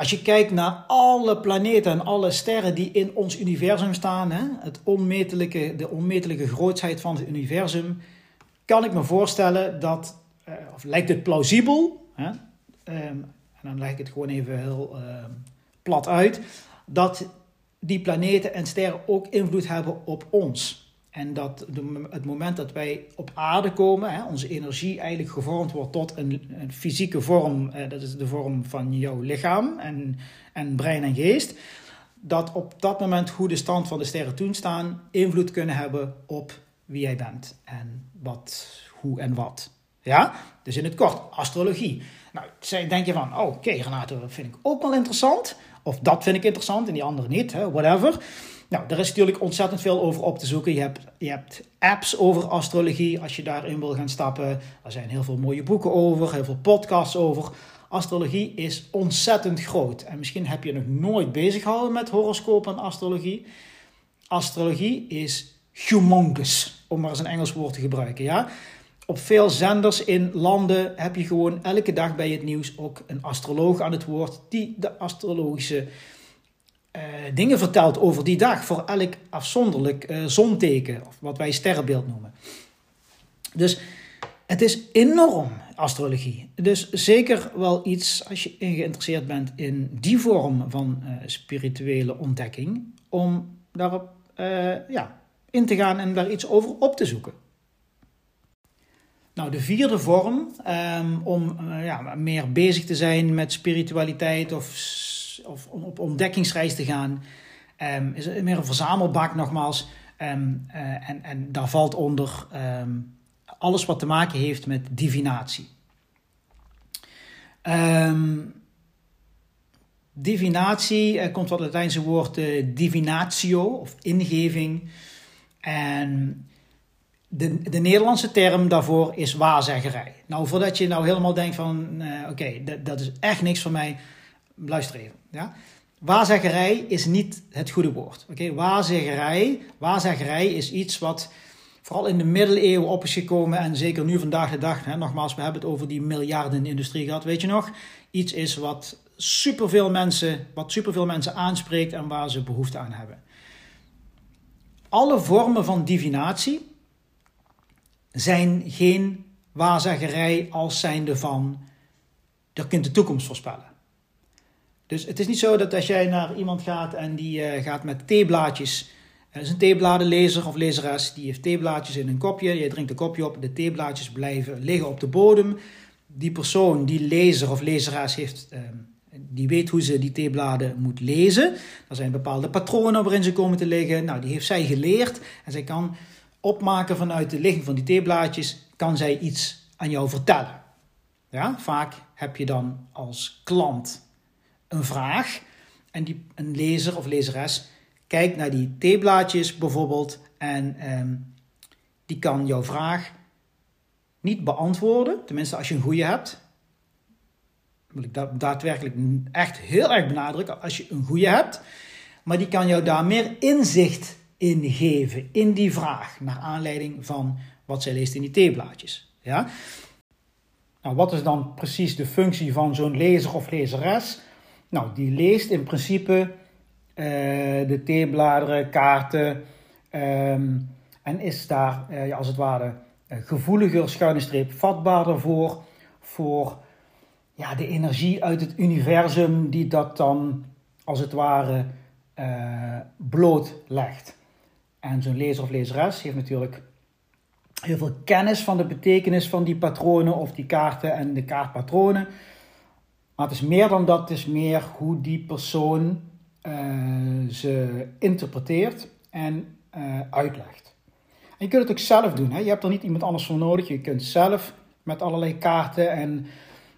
als je kijkt naar alle planeten en alle sterren die in ons universum staan, hè, het onmetelijke, de onmetelijke grootsheid van het universum, kan ik me voorstellen dat, uh, of lijkt het plausibel, hè, um, en dan leg ik het gewoon even heel uh, plat uit, dat die planeten en sterren ook invloed hebben op ons. En dat de, het moment dat wij op aarde komen, hè, onze energie eigenlijk gevormd wordt tot een, een fysieke vorm, eh, dat is de vorm van jouw lichaam en, en brein en geest, dat op dat moment hoe de stand van de sterren toen staan, invloed kunnen hebben op wie jij bent en wat, hoe en wat. Ja, dus in het kort, astrologie. Nou, denk je van, oh, oké okay, dat vind ik ook wel interessant. Of dat vind ik interessant en die andere niet, hè, whatever. Nou, er is natuurlijk ontzettend veel over op te zoeken. Je hebt, je hebt apps over astrologie als je daarin wil gaan stappen. Er zijn heel veel mooie boeken over, heel veel podcasts over. Astrologie is ontzettend groot. En misschien heb je nog nooit bezig gehouden met horoscoop en astrologie. Astrologie is humongous, om maar eens een Engels woord te gebruiken. Ja? Op veel zenders in landen heb je gewoon elke dag bij het nieuws ook een astroloog aan het woord die de astrologische uh, dingen vertelt over die dag voor elk afzonderlijk uh, zonteken, of wat wij sterrenbeeld noemen. Dus het is enorm, astrologie. Dus zeker wel iets, als je geïnteresseerd bent in die vorm van uh, spirituele ontdekking, om daarop ja, in te gaan en daar iets over op te zoeken. Nou, de vierde vorm, um, om ja, meer bezig te zijn met spiritualiteit of of om op ontdekkingsreis te gaan. Um, is meer een verzamelbak nogmaals. Um, uh, en, en daar valt onder um, alles wat te maken heeft met divinatie. divinatie komt van het Latijnse woord uh, divinatio of ingeving. En de, de Nederlandse term daarvoor is waarzeggerij. Nou, voordat je nou helemaal denkt van, oké, okay, dat, dat is echt niks voor mij luister even. Ja? Waarzeggerij is niet het goede woord. Oké, okay? waarzeggerij, is iets wat vooral in de middeleeuwen op is gekomen en zeker nu vandaag de dag, hè, nogmaals, we hebben het over die miljardenindustrie gehad, weet je nog? Iets is wat superveel mensen, wat superveel mensen aanspreekt en waar ze behoefte aan hebben. Alle vormen van divinatie zijn geen waarzeggerij als zijnde van, je kunt de toekomst voorspellen. Dus het is niet zo dat als jij naar iemand gaat en die uh, gaat met theeblaadjes. Er is een theebladenlezer of lezeres, die heeft theeblaadjes in een kopje. Je drinkt een kopje op, de theeblaadjes blijven liggen op de bodem. Die persoon, die lezer of lezeres heeft, uh, die weet hoe ze die theebladen moet lezen. Er zijn bepaalde patronen waarin ze komen te liggen. Nou, die heeft zij geleerd en zij kan opmaken vanuit de ligging van die theeblaadjes, kan zij iets aan jou vertellen. Ja, vaak heb je dan als klant een vraag en die, een lezer of lezeres kijkt naar die theeblaadjes bijvoorbeeld en ehm, die kan jouw vraag niet beantwoorden, tenminste als je een goede hebt. Wil ik dat daadwerkelijk echt heel erg benadrukken, als je een goede hebt. Maar die kan jou daar meer inzicht in geven, in die vraag, naar aanleiding van wat zij leest in die theeblaadjes. Ja? Nou, wat is dan precies de functie van zo'n lezer of lezeres? Nou, die leest in principe uh, de theebladeren, kaarten um, en is daar uh, als het ware gevoeliger, schuine streep, vatbaarder voor, voor ja, de energie uit het universum die dat dan als het ware uh, blootlegt. En zo'n lezer of lezeres heeft natuurlijk heel veel kennis van de betekenis van die patronen of die kaarten en de kaartpatronen. Maar het is meer dan dat, het is meer hoe die persoon uh, ze interpreteert en uh, uitlegt. En je kunt het ook zelf doen. Hè? Je hebt er niet iemand anders voor nodig. Je kunt zelf met allerlei kaarten en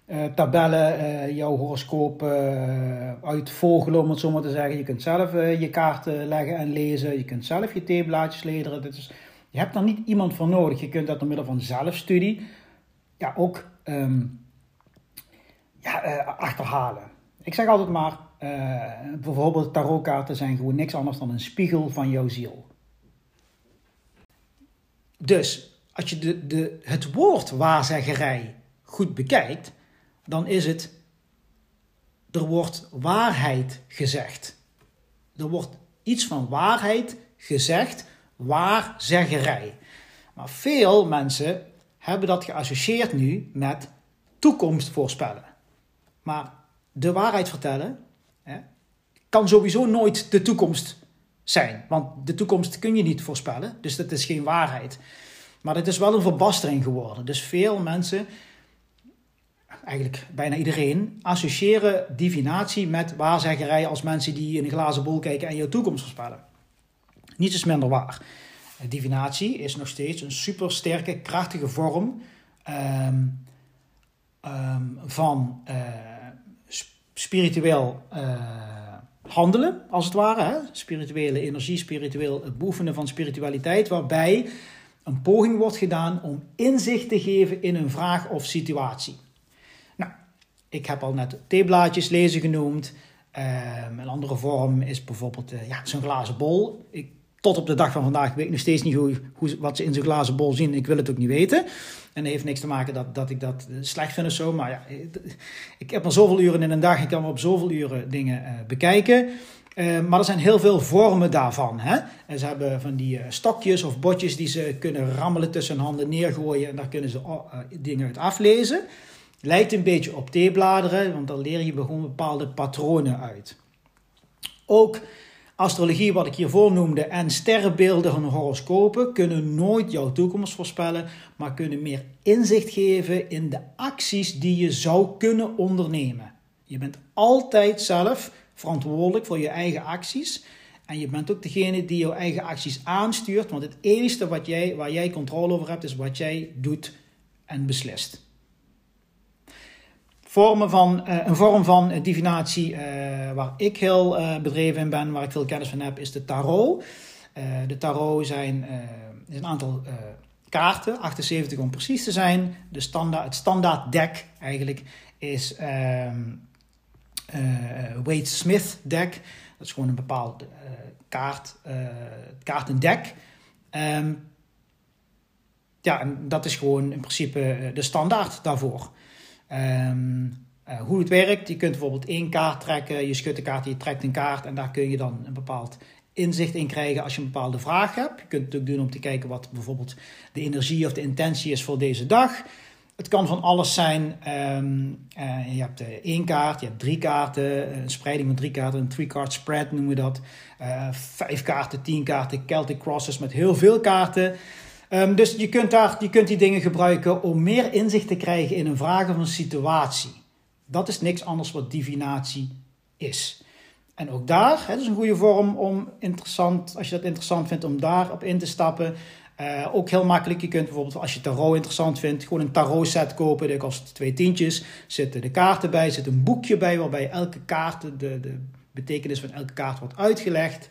uh, tabellen jouw horoscoop uitvogelen, om het zo maar te zeggen. Je kunt zelf je kaarten leggen en lezen. Je kunt zelf je theeblaadjes lederen. Is, je hebt er niet iemand voor nodig. Je kunt dat door middel van zelfstudie ja, ook um, ja, achterhalen. Ik zeg altijd maar, bijvoorbeeld tarotkaarten zijn gewoon niks anders dan een spiegel van jouw ziel. Dus als je de, de, het woord waarzeggerij goed bekijkt, dan is het, er wordt waarheid gezegd. Er wordt iets van waarheid gezegd, waarzeggerij. Maar veel mensen hebben dat geassocieerd nu met toekomst voorspellen. Maar de waarheid vertellen hè, kan sowieso nooit de toekomst zijn. Want de toekomst kun je niet voorspellen, dus dat is geen waarheid. Maar het is wel een verbastering geworden. Dus veel mensen, eigenlijk bijna iedereen, associëren divinatie met waarzeggerij als mensen die in een glazen bol kijken en je toekomst voorspellen. Niets is minder waar. Divinatie is nog steeds een super sterke, krachtige vorm um, um, van uh, spiritueel. Uh, handelen, als het ware. Hè? Spirituele energie, spiritueel het beoefenen van spiritualiteit, waarbij een poging wordt gedaan om inzicht te geven in een vraag of situatie. Nou, ik heb al net theeblaadjes lezen genoemd. Um, een andere vorm is bijvoorbeeld uh, ja, zo'n glazen bol. Ik tot op de dag van vandaag weet ik nog steeds niet hoe, hoe, wat ze in zo'n glazen bol zien. Ik wil het ook niet weten. En heeft niks te maken dat, dat ik dat eh, slecht vind of zo. Maar ja, ik heb maar zoveel uren in een dag. Ik kan maar op zoveel uren dingen uh, bekijken. Maar er zijn heel veel vormen daarvan. Hè? En ze hebben van die stokjes of botjes die ze kunnen rammelen tussen hun handen neergooien. En daar kunnen ze dingen uit aflezen. Lijkt een beetje op theebladeren, want dan leer je gewoon bepaalde patronen uit. Ook Astrologie, wat ik hiervoor noemde, en sterrenbeelden van horoscopen kunnen nooit jouw toekomst voorspellen, maar kunnen meer inzicht geven in de acties die je zou kunnen ondernemen. Je bent altijd zelf verantwoordelijk voor je eigen acties. En je bent ook degene die jouw eigen acties aanstuurt, want het enige wat jij, waar jij controle over hebt, is wat jij doet en beslist vormen van, uh, een vorm van uh, divinatie uh, waar ik heel bedreven in ben, waar ik veel kennis van heb, is de tarot. de tarot zijn is een aantal kaarten, 78 om precies te zijn. De standaard, het standaard deck eigenlijk is um, Wade Smith deck. Dat is gewoon een bepaald kaart, kaartendek. Um, ja, en dat is gewoon in principe de standaard daarvoor. Um, uh, hoe het werkt, je kunt bijvoorbeeld één kaart trekken, je schudt de kaart, je trekt een kaart en daar kun je dan een bepaald inzicht in krijgen als je een bepaalde vraag hebt. Je kunt het ook doen om te kijken wat bijvoorbeeld de energie of de intentie is voor deze dag. Het kan van alles zijn. Um, uh, je hebt uh, één kaart, je hebt drie kaarten, een spreiding van drie kaarten, een three-card spread noemen we dat. Vijf kaarten, tien kaarten, Celtic crosses met heel veel kaarten. Um, dus je kunt, daar, je kunt die dingen gebruiken om meer inzicht te krijgen in een vraag of een situatie. Dat is niks anders wat divinatie is. En ook daar, het is een goede vorm om interessant, als je dat interessant vindt, om daarop in te stappen. Uh, ook heel makkelijk. Je kunt bijvoorbeeld, als je tarot interessant vindt, gewoon een tarot set kopen. Dat kost twee tientjes. Zitten de kaarten bij, zit een boekje bij waarbij elke kaart, de, de betekenis van elke kaart wordt uitgelegd.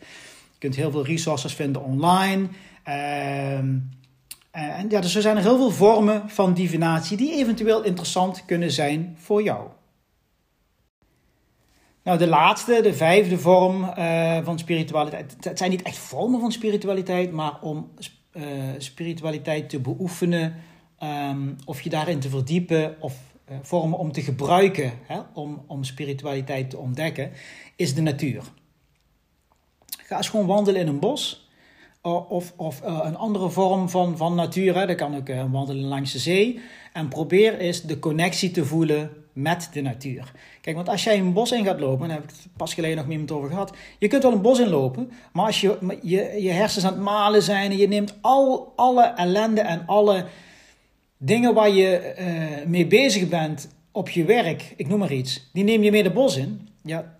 Je kunt heel veel resources vinden online. Uh, eh, en ja, dus er zijn er heel veel vormen van divinatie die eventueel interessant kunnen zijn voor jou. Nou, de laatste, de vijfde vorm uh, van spiritualiteit. Het zijn niet echt vormen van spiritualiteit, maar om uh, spiritualiteit te beoefenen, um, of je daarin te verdiepen, of vormen om te gebruiken, hè, om, om spiritualiteit te ontdekken, is de natuur. Ga eens gewoon wandelen in een bos of, of uh, een andere vorm van, van natuur. Hè. Dat kan ook uh, wandelen langs de zee. En probeer eens de connectie te voelen met de natuur. Kijk, want als jij een bos in gaat lopen, daar heb ik het pas geleden nog met over gehad. Je kunt wel een bos inlopen, maar als je, je, je hersens aan het malen zijn en je neemt al, alle ellende en alle dingen waar je uh, mee bezig bent op je werk, ik noem maar iets, die neem je mee de bos in. Ja,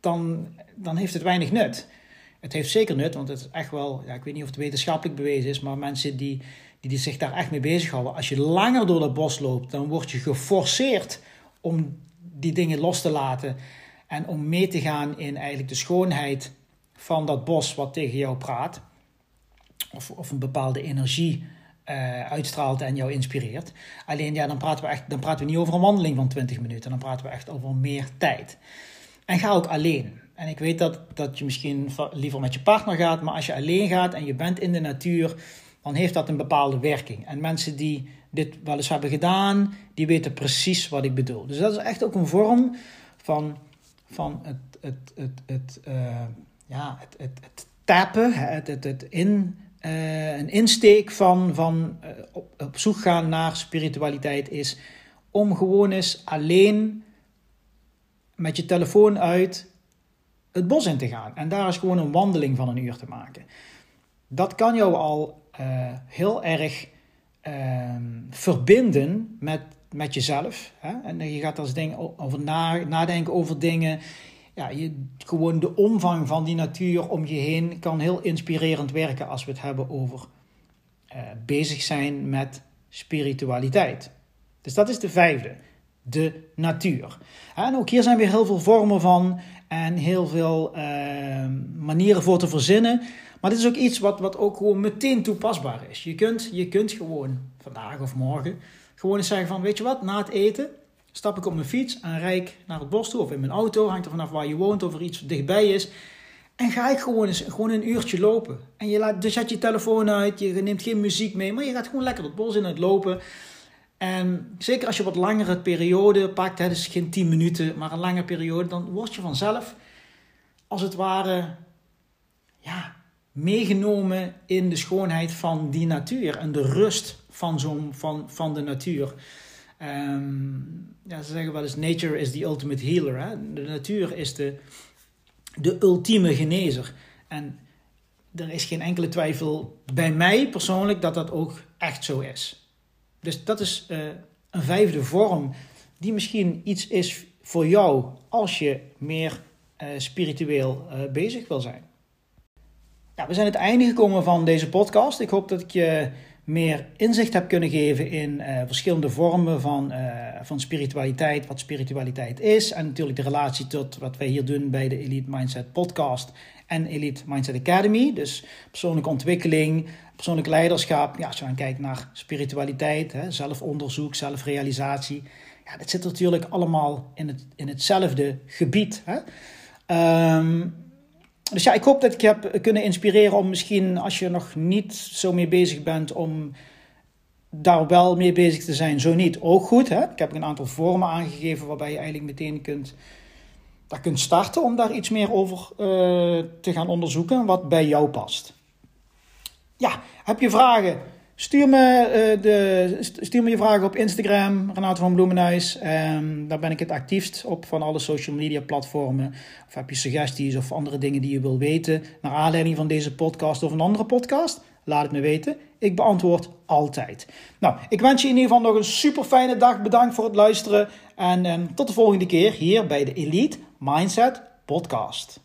dan, dan heeft het weinig nut. Het heeft zeker nut, want het is echt wel, ja, ik weet niet of het wetenschappelijk bewezen is, maar mensen die, die, zich daar echt mee bezighouden, als je langer door het bos loopt, dan word je geforceerd om die dingen los te laten en om mee te gaan in eigenlijk de schoonheid van dat bos wat tegen jou praat, of, of een bepaalde energie uh, uitstraalt en jou inspireert. Alleen ja, dan praten, we echt, dan praten we niet over een wandeling van 20 minuten, dan praten we echt over meer tijd. En ga ook alleen. En ik weet dat, dat je misschien liever met je partner gaat, maar als je alleen gaat en je bent in de natuur, dan heeft dat een bepaalde werking. En mensen die dit wel eens hebben gedaan, die weten precies wat ik bedoel. Dus dat is echt ook een vorm van, van het, het, het, het, uh, ja, het, het, het tappen, het, het, het in, uh, een insteek van, van uh, op, op zoek gaan naar spiritualiteit is om gewoon eens alleen met je telefoon uit het bos in te gaan. En daar is gewoon een wandeling van een uur te maken. Dat kan jou al uh, heel erg uh, verbinden met, met jezelf. Hè? En je gaat als ding over na, nadenken over dingen. Ja, je, gewoon de omvang van die natuur om je heen kan heel inspirerend werken als we het hebben over uh, bezig zijn met spiritualiteit. Dus dat is de vijfde de natuur. En ook hier zijn weer heel veel vormen van en heel veel uh, manieren voor te verzinnen. Maar dit is ook iets wat, wat ook gewoon meteen toepasbaar is. Je kunt, je kunt gewoon vandaag of morgen gewoon eens zeggen van, weet je wat, na het eten stap ik op mijn fiets en rijd naar het bos toe. Of in mijn auto, hangt er vanaf waar je woont of er iets dichtbij is. En ga ik gewoon eens gewoon een uurtje lopen. En je laat, dus zet je telefoon uit, je neemt geen muziek mee, maar je gaat gewoon lekker het bos in het lopen. En zeker als je wat langere periode pakt, hè, dus geen 10 minuten, maar een lange periode, dan word je vanzelf als het ware ja, meegenomen in de schoonheid van die natuur en de rust van, zo'n, van, van de natuur. Um, ja, ze zeggen wel eens: Nature is the ultimate healer. Hè? De natuur is de, de ultieme genezer. En er is geen enkele twijfel bij mij persoonlijk dat dat ook echt zo is. Dus dat is uh, een vijfde vorm die misschien iets is voor jou als je meer uh, spiritueel uh, bezig wil zijn. Ja, we zijn het einde gekomen van deze podcast. Ik hoop dat ik je meer inzicht heb kunnen geven in verschillende vormen van, van spiritualiteit, wat spiritualiteit is en natuurlijk de relatie tot wat wij hier doen bij de Elite Mindset podcast en Elite Mindset Academy. Dus persoonlijke ontwikkeling, persoonlijk leiderschap. Ja, als je dan kijkt naar spiritualiteit, hè, zelfonderzoek, zelfrealisatie. Ja, dat zit natuurlijk allemaal in, het, in hetzelfde gebied. Hè. Um, dus ja, ik hoop dat ik je heb kunnen inspireren om misschien, als je nog niet zo mee bezig bent, om daar wel mee bezig te zijn. Zo niet, ook goed. Hè? Ik heb een aantal vormen aangegeven waarbij je eigenlijk meteen kunt daar kunt starten om daar iets meer over uh, te gaan onderzoeken wat bij jou past. Ja, heb je vragen? Stuur me, uh, de, stuur me je vragen op Instagram, Renato van Bloemenhuis. Um, daar ben ik het actiefst op van alle social media platformen. Of heb je suggesties of andere dingen die je wil weten naar aanleiding van deze podcast of een andere podcast? Laat het me weten. Ik beantwoord altijd. Nou, ik wens je in ieder geval nog een super fijne dag. Bedankt voor het luisteren. En um, tot de volgende keer hier bij de Elite Mindset Podcast.